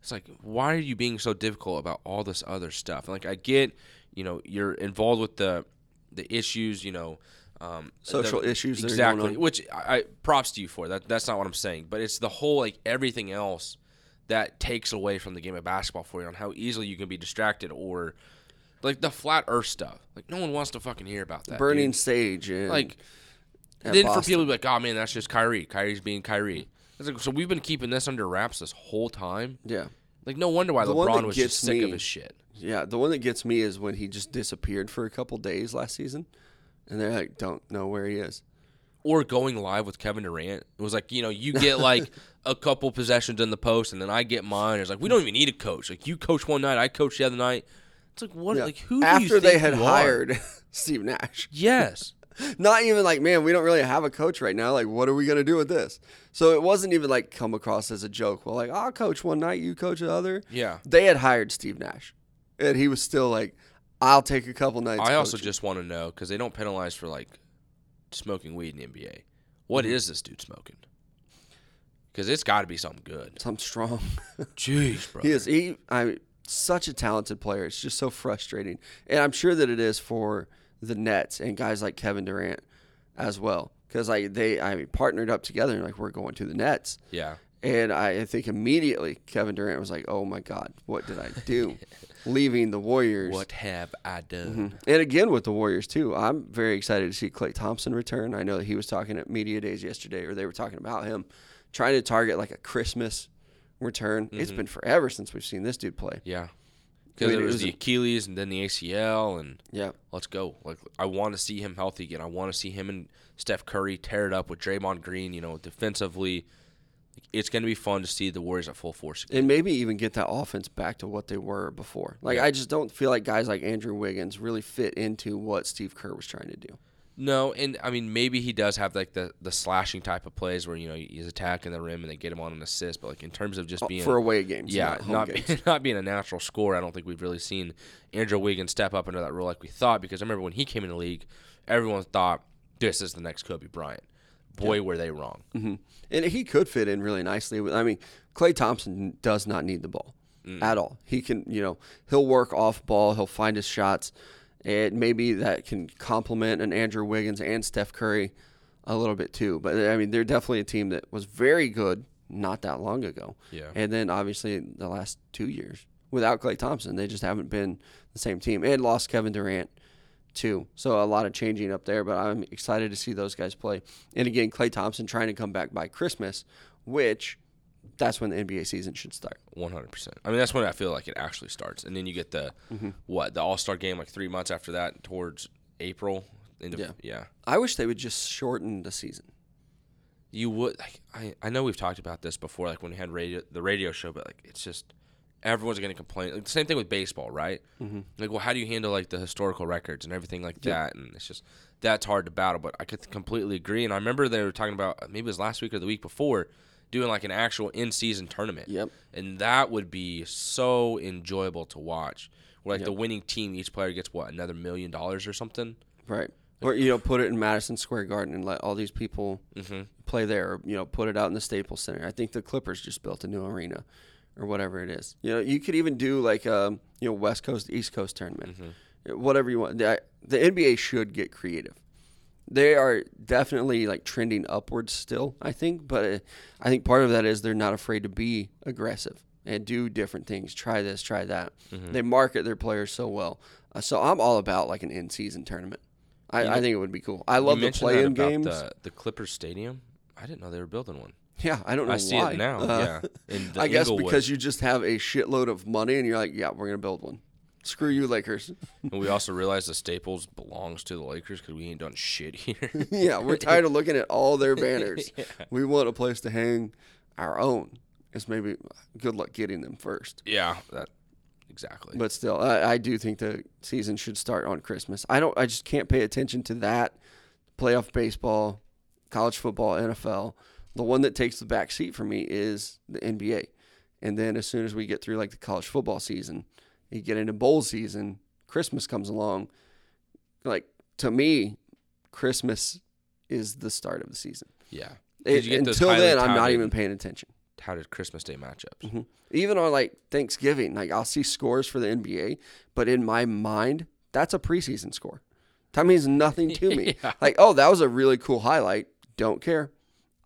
it's like, why are you being so difficult about all this other stuff? And like, I get, you know, you're involved with the the issues, you know, um, Social the- issues exactly. Which I, I props to you for that. That's not what I'm saying, but it's the whole like everything else that takes away from the game of basketball for you on how easily you can be distracted or like the flat Earth stuff. Like no one wants to fucking hear about that. Burning dude. stage, and like then for people to be like, oh man, that's just Kyrie. Kyrie's being Kyrie. It's like, so we've been keeping this under wraps this whole time. yeah, Like no wonder why The LeBron was just sick of his shit. yeah. The one that gets me is when he just disappeared for a couple days last season, and they're like, don't know where he is. Or going live with Kevin Durant. It was like, you know, you get like a couple possessions in the post and then I get mine. It's like we don't even need a coach. Like you coach one night, I coach the other night. It's like what Yeah. like who after they had you are? hired Steve Nash. Yes. Not even like, man, we don't really have a coach right now. Like, what are we gonna do with this? So it wasn't even like come across as a joke. Well, like, I'll coach one night, you coach the other. Yeah. They had hired Steve Nash, and he was still like, I'll take a couple nights. I also just want to know because they don't penalize for like smoking weed in the NBA. What Mm-hmm. is this dude smoking? Because it's got to be something good. I'm strong. Jeez, bro. he is. He. I. such a talented player. It's just so frustrating, and I'm sure that it is for the Nets and guys like Kevin Durant as well, because like they I partnered up together and like we're going to the Nets, Yeah. and I think immediately Kevin Durant was like, "Oh my God, what did I do?" Leaving the Warriors. What have I done? Mm-hmm. And again with the Warriors too, I'm very excited to see Klay Thompson return. I know that he was talking at media days yesterday, or they were talking about him trying to target like a Christmas return. It's mm-hmm. been forever since we've seen this dude play. Yeah. I Because mean, it was the Achilles and then the ACL, and Yeah, let's go. Like I want to see him healthy again. I want to see him and Steph Curry tear it up with Draymond Green. You know, defensively, it's going to be fun to see the Warriors at full force. Again. and maybe even get that offense back to what they were before. Like Yeah. I just don't feel like guys like Andrew Wiggins really fit into what Steve Kerr was trying to do. No, and I mean maybe he does have like the the slashing type of plays where you know he's attacking the rim and they get him on an assist. But like in terms of just being Oh, For away games, yeah, not not games. being, not being a natural scorer. I don't think we've really seen Andrew Wiggins step up into that role like we thought. Because I remember when he came in the league, everyone thought this is the next Kobe Bryant. Boy, were they wrong. hmm And he could fit in really nicely. with- I mean, Klay Thompson does not need the ball at all. He can, you know, he'll work off ball. He'll find his shots, and maybe that can complement an Andrew Wiggins and Steph Curry a little bit too. But I mean, they're definitely a team that was very good not that long ago. Yeah. And then obviously the last two years without Klay Thompson, they just haven't been the same team. And lost Kevin Durant too. So a lot of changing up there, but I'm excited to see those guys play. And again, Klay Thompson trying to come back by Christmas, which that's when the NBA season should start. One hundred percent. I mean, that's when I feel like it actually starts, and then you get the Mm-hmm. what the All Star game like three months after that, towards April. Yeah. yeah. I wish they would just shorten the season. You would. Like, I I know we've talked about this before, like when we had radio the radio show, but like it's just everyone's going to complain. Like, the same thing with baseball, right? Mm-hmm. Like, well, how do you handle like the historical records and everything like that? And it's just that's hard to battle. But I could completely agree. And I remember they were talking about maybe it was last week or the week before doing like an actual in season tournament. Yep. And that would be so enjoyable to watch. Where like Yep. the winning team, each player gets what another million dollars or something. Right. Or you know, put it in Madison Square Garden and let all these people Mm-hmm. play there. Or, you know, put it out in the Staples Center. I think the Clippers just built a new arena, or whatever it is. You know, you could even do like a you know, West Coast East Coast tournament, whatever you want. The, the NBA should get creative. They are definitely like trending upwards still. I think, but uh, I think part of that is they're not afraid to be aggressive and do different things. Try this, try that. They market their players so well. Uh, so I'm all about like an in-season tournament. I, I think it would be cool. I love the that about games. The, the Clippers Stadium. I didn't know they were building one. yeah, I don't know I see why. it now. Uh, yeah, in I guess Inglewood. because you just have a shitload of money and you're like, yeah, we're gonna build one. Screw you, Lakers. And we also realized the Staples belongs to the Lakers because we ain't done shit here. yeah, we're tired of looking at all their banners. We want a place to hang our own. It's maybe good luck getting them first. yeah, that exactly. But still, I, I do think the season should start on Christmas. I don't. I just can't pay attention to that. Playoff baseball, college football, NFL. The one that takes the back seat for me is the NBA. And then as soon as we get through like the college football season, you get into bowl season. Christmas comes along. Like to me, Christmas is the start of the season. Yeah. It- you get those until then, I'm not even paying attention. touted Christmas Day matchups. Mm-hmm. Even on like Thanksgiving, like I'll see scores for the NBA, but in my mind, that's a preseason score. That means nothing to me. Yeah. Like, oh, that was a really cool highlight. Don't care.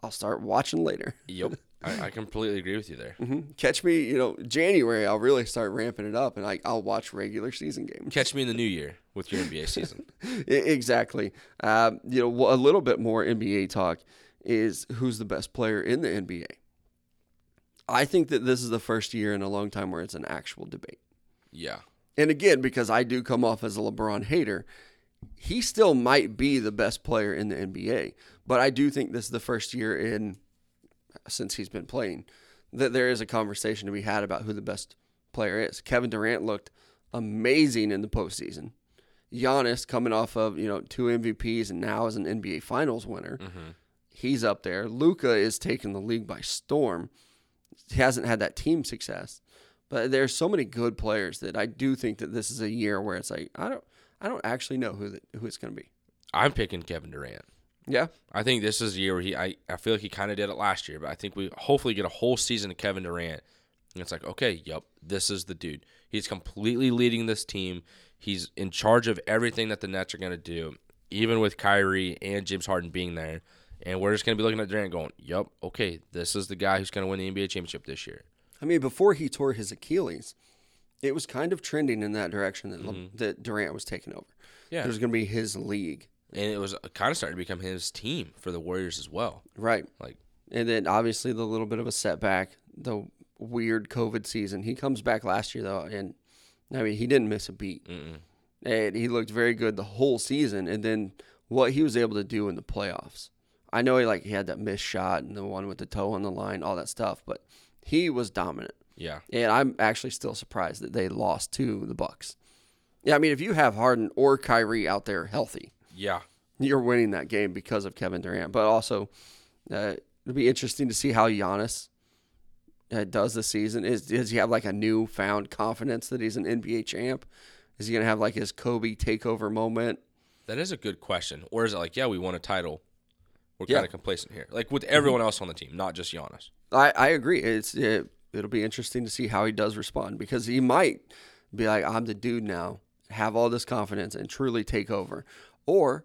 I'll start watching later. Yep, I, I completely agree with you there. hmm Catch me, you know, January. I'll really start ramping it up, and like I'll watch regular season games. Catch me in the new year with your NBA season. Exactly. Um, you know, a little bit more NBA talk is who's the best player in the NBA. I think that this is the first year in a long time where it's an actual debate. Yeah, And again, because I do come off as a LeBron hater, he still might be the best player in the NBA. But I do think this is the first year in since he's been playing that there is a conversation to be had about who the best player is. Kevin Durant looked amazing in the postseason. Giannis coming off of you know two MVPs and now is an NBA Finals winner. Mm-hmm. He's up there. Luka is taking the league by storm. He hasn't had that team success. But there's so many good players that I do think that this is a year where it's like I don't I don't actually know who the, who it's going to be. I'm picking Kevin Durant. Yeah. I think this is the year where he. I, I feel like he kind of did it last year, but I think we hopefully get a whole season of Kevin Durant, And it's like, okay, yep, this is the dude. He's completely leading this team. He's in charge of everything that the Nets are going to do, even with Kyrie and James Harden being there. And we're just going to be looking at Durant going, yep, okay, this is the guy who's going to win the NBA championship this year. I mean, before he tore his Achilles, it was kind of trending in that direction that, Le- mm-hmm. that Durant was taking over. Yeah. It was going to be his league. And it was uh, kind of starting to become his team for the Warriors as well. Right. Like, And then obviously the little bit of a setback, the weird COVID season. He comes back last year though, and I mean he didn't miss a beat, and he looked very good the whole season. And then what he was able to do in the playoffs, I know he like he had that missed shot and the one with the toe on the line, all that stuff, but he was dominant. yeah. And I'm actually still surprised that they lost to the Bucks. Yeah, I mean if you have Harden or Kyrie out there healthy, Yeah. you're winning that game because of Kevin Durant. But also, uh, it'll be interesting to see how Giannis uh, does this season. Is does he have like a newfound confidence that he's an NBA champ? Is he gonna have like his Kobe takeover moment? That is a good question. Or is it like, yeah, we won a title. We're Yeah. kind of complacent here. Like with everyone else on the team, not just Giannis. I, I agree. It's it, it'll be interesting to see how he does respond because he might be like, I'm the dude now, have all this confidence and truly take over, or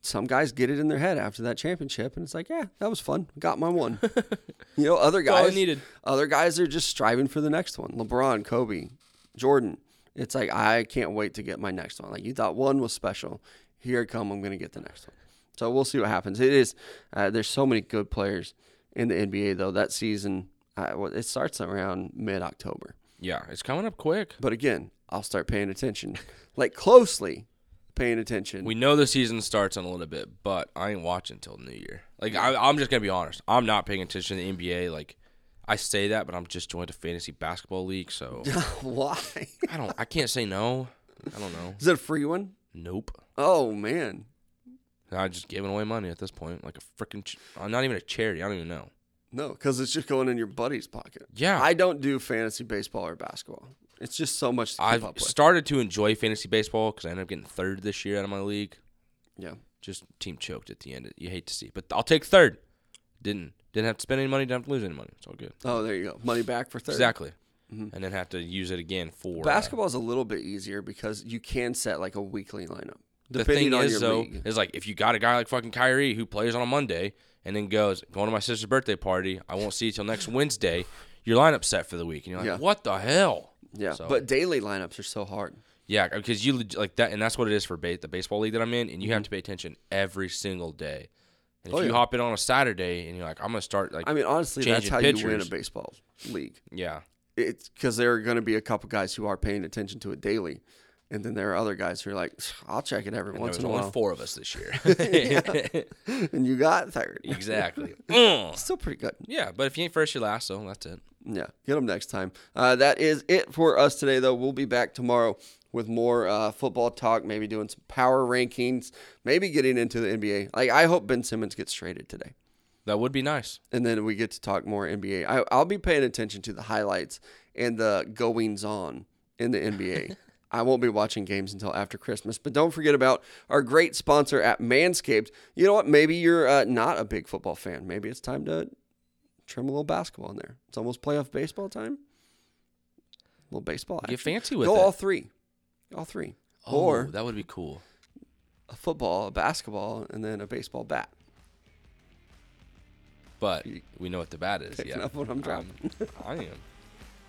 some guys get it in their head after that championship and it's like, yeah, that was fun, got my one. you know, other all I guys needed. Other guys are just striving for the next one. LeBron, Kobe, Jordan. It's like I can't wait to get my next one. Like you thought one was special, here it come. I'm going to get the next one. So we'll see what happens. It is. Uh, there's so many good players in the NBA though. That season, uh, it starts around mid October. Yeah, it's coming up quick. But again, I'll start paying attention, like closely paying attention. We know the season starts in a little bit, but I ain't watching until New Year. Like I, I'm just gonna be honest. I'm not paying attention to the NBA. Like I say that, but I'm just joined a fantasy basketball league, so Why? I don't. I can't say no. I don't know. Is it a free one? Nope. Oh man. I'm just giving away money at this point, like a freaking. Ch- I'm not even a charity. I don't even know. No, because it's just going in your buddy's pocket. Yeah, I don't do fantasy baseball or basketball. It's just so much to I've up with. started to enjoy fantasy baseball because I ended up getting third this year out of my league. yeah. Just team choked at the end. You hate to see, but I'll take third. Didn't didn't have to spend any money. Didn't have to lose any money. It's all good. Oh, there you go. Money back for third. Exactly. And then have to use it again for uh, Basketball is a little bit easier because you can set like a weekly lineup. the thing is though league. is like if you got a guy like fucking Kyrie who plays on a Monday and then goes going to my sister's birthday party, I won't see you till next Wednesday. Your lineup's set for the week, and you're like, Yeah. what the hell? Yeah. So- But daily lineups are so hard. Yeah, because you like that, and that's what it is for ba- the baseball league that I'm in, and you have Mm-hmm. to pay attention every single day. And if Oh, you yeah. hop in on a Saturday and you're like, I'm gonna start like, I mean, honestly, that's how you win a baseball league. yeah, It's because there are going to be a couple guys who are paying attention to it daily. And then there are other guys who are like, I'll check it every and once in a only while. four of us this year. and you got third. exactly. Mm. Still pretty good. Yeah, but if you ain't first, you're last. So that's it. Yeah, get them next time. Uh, that is it for us today, though. We'll be back tomorrow with more uh, football talk, maybe doing some power rankings, maybe getting into the NBA. Like I hope Ben Simmons gets traded today, That would be nice. and then we get to talk more NBA. I, I'll be paying attention to the highlights and the goings on in the NBA. I won't be watching games until after Christmas, but don't forget about our great sponsor at Manscaped. You know what? Maybe you're uh, not a big football fan. Maybe it's time to trim a little basketball in there. It's almost playoff baseball time. A little baseball action. Get fancy with Go it. all three. All three. oh, or that would be cool. a football, a basketball, and then a baseball bat. But we know what the bat is. Picking Yeah, up what I'm dropping. Um, I am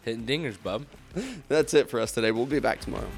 hitting dingers, bub. That's it for us today. We'll be back tomorrow.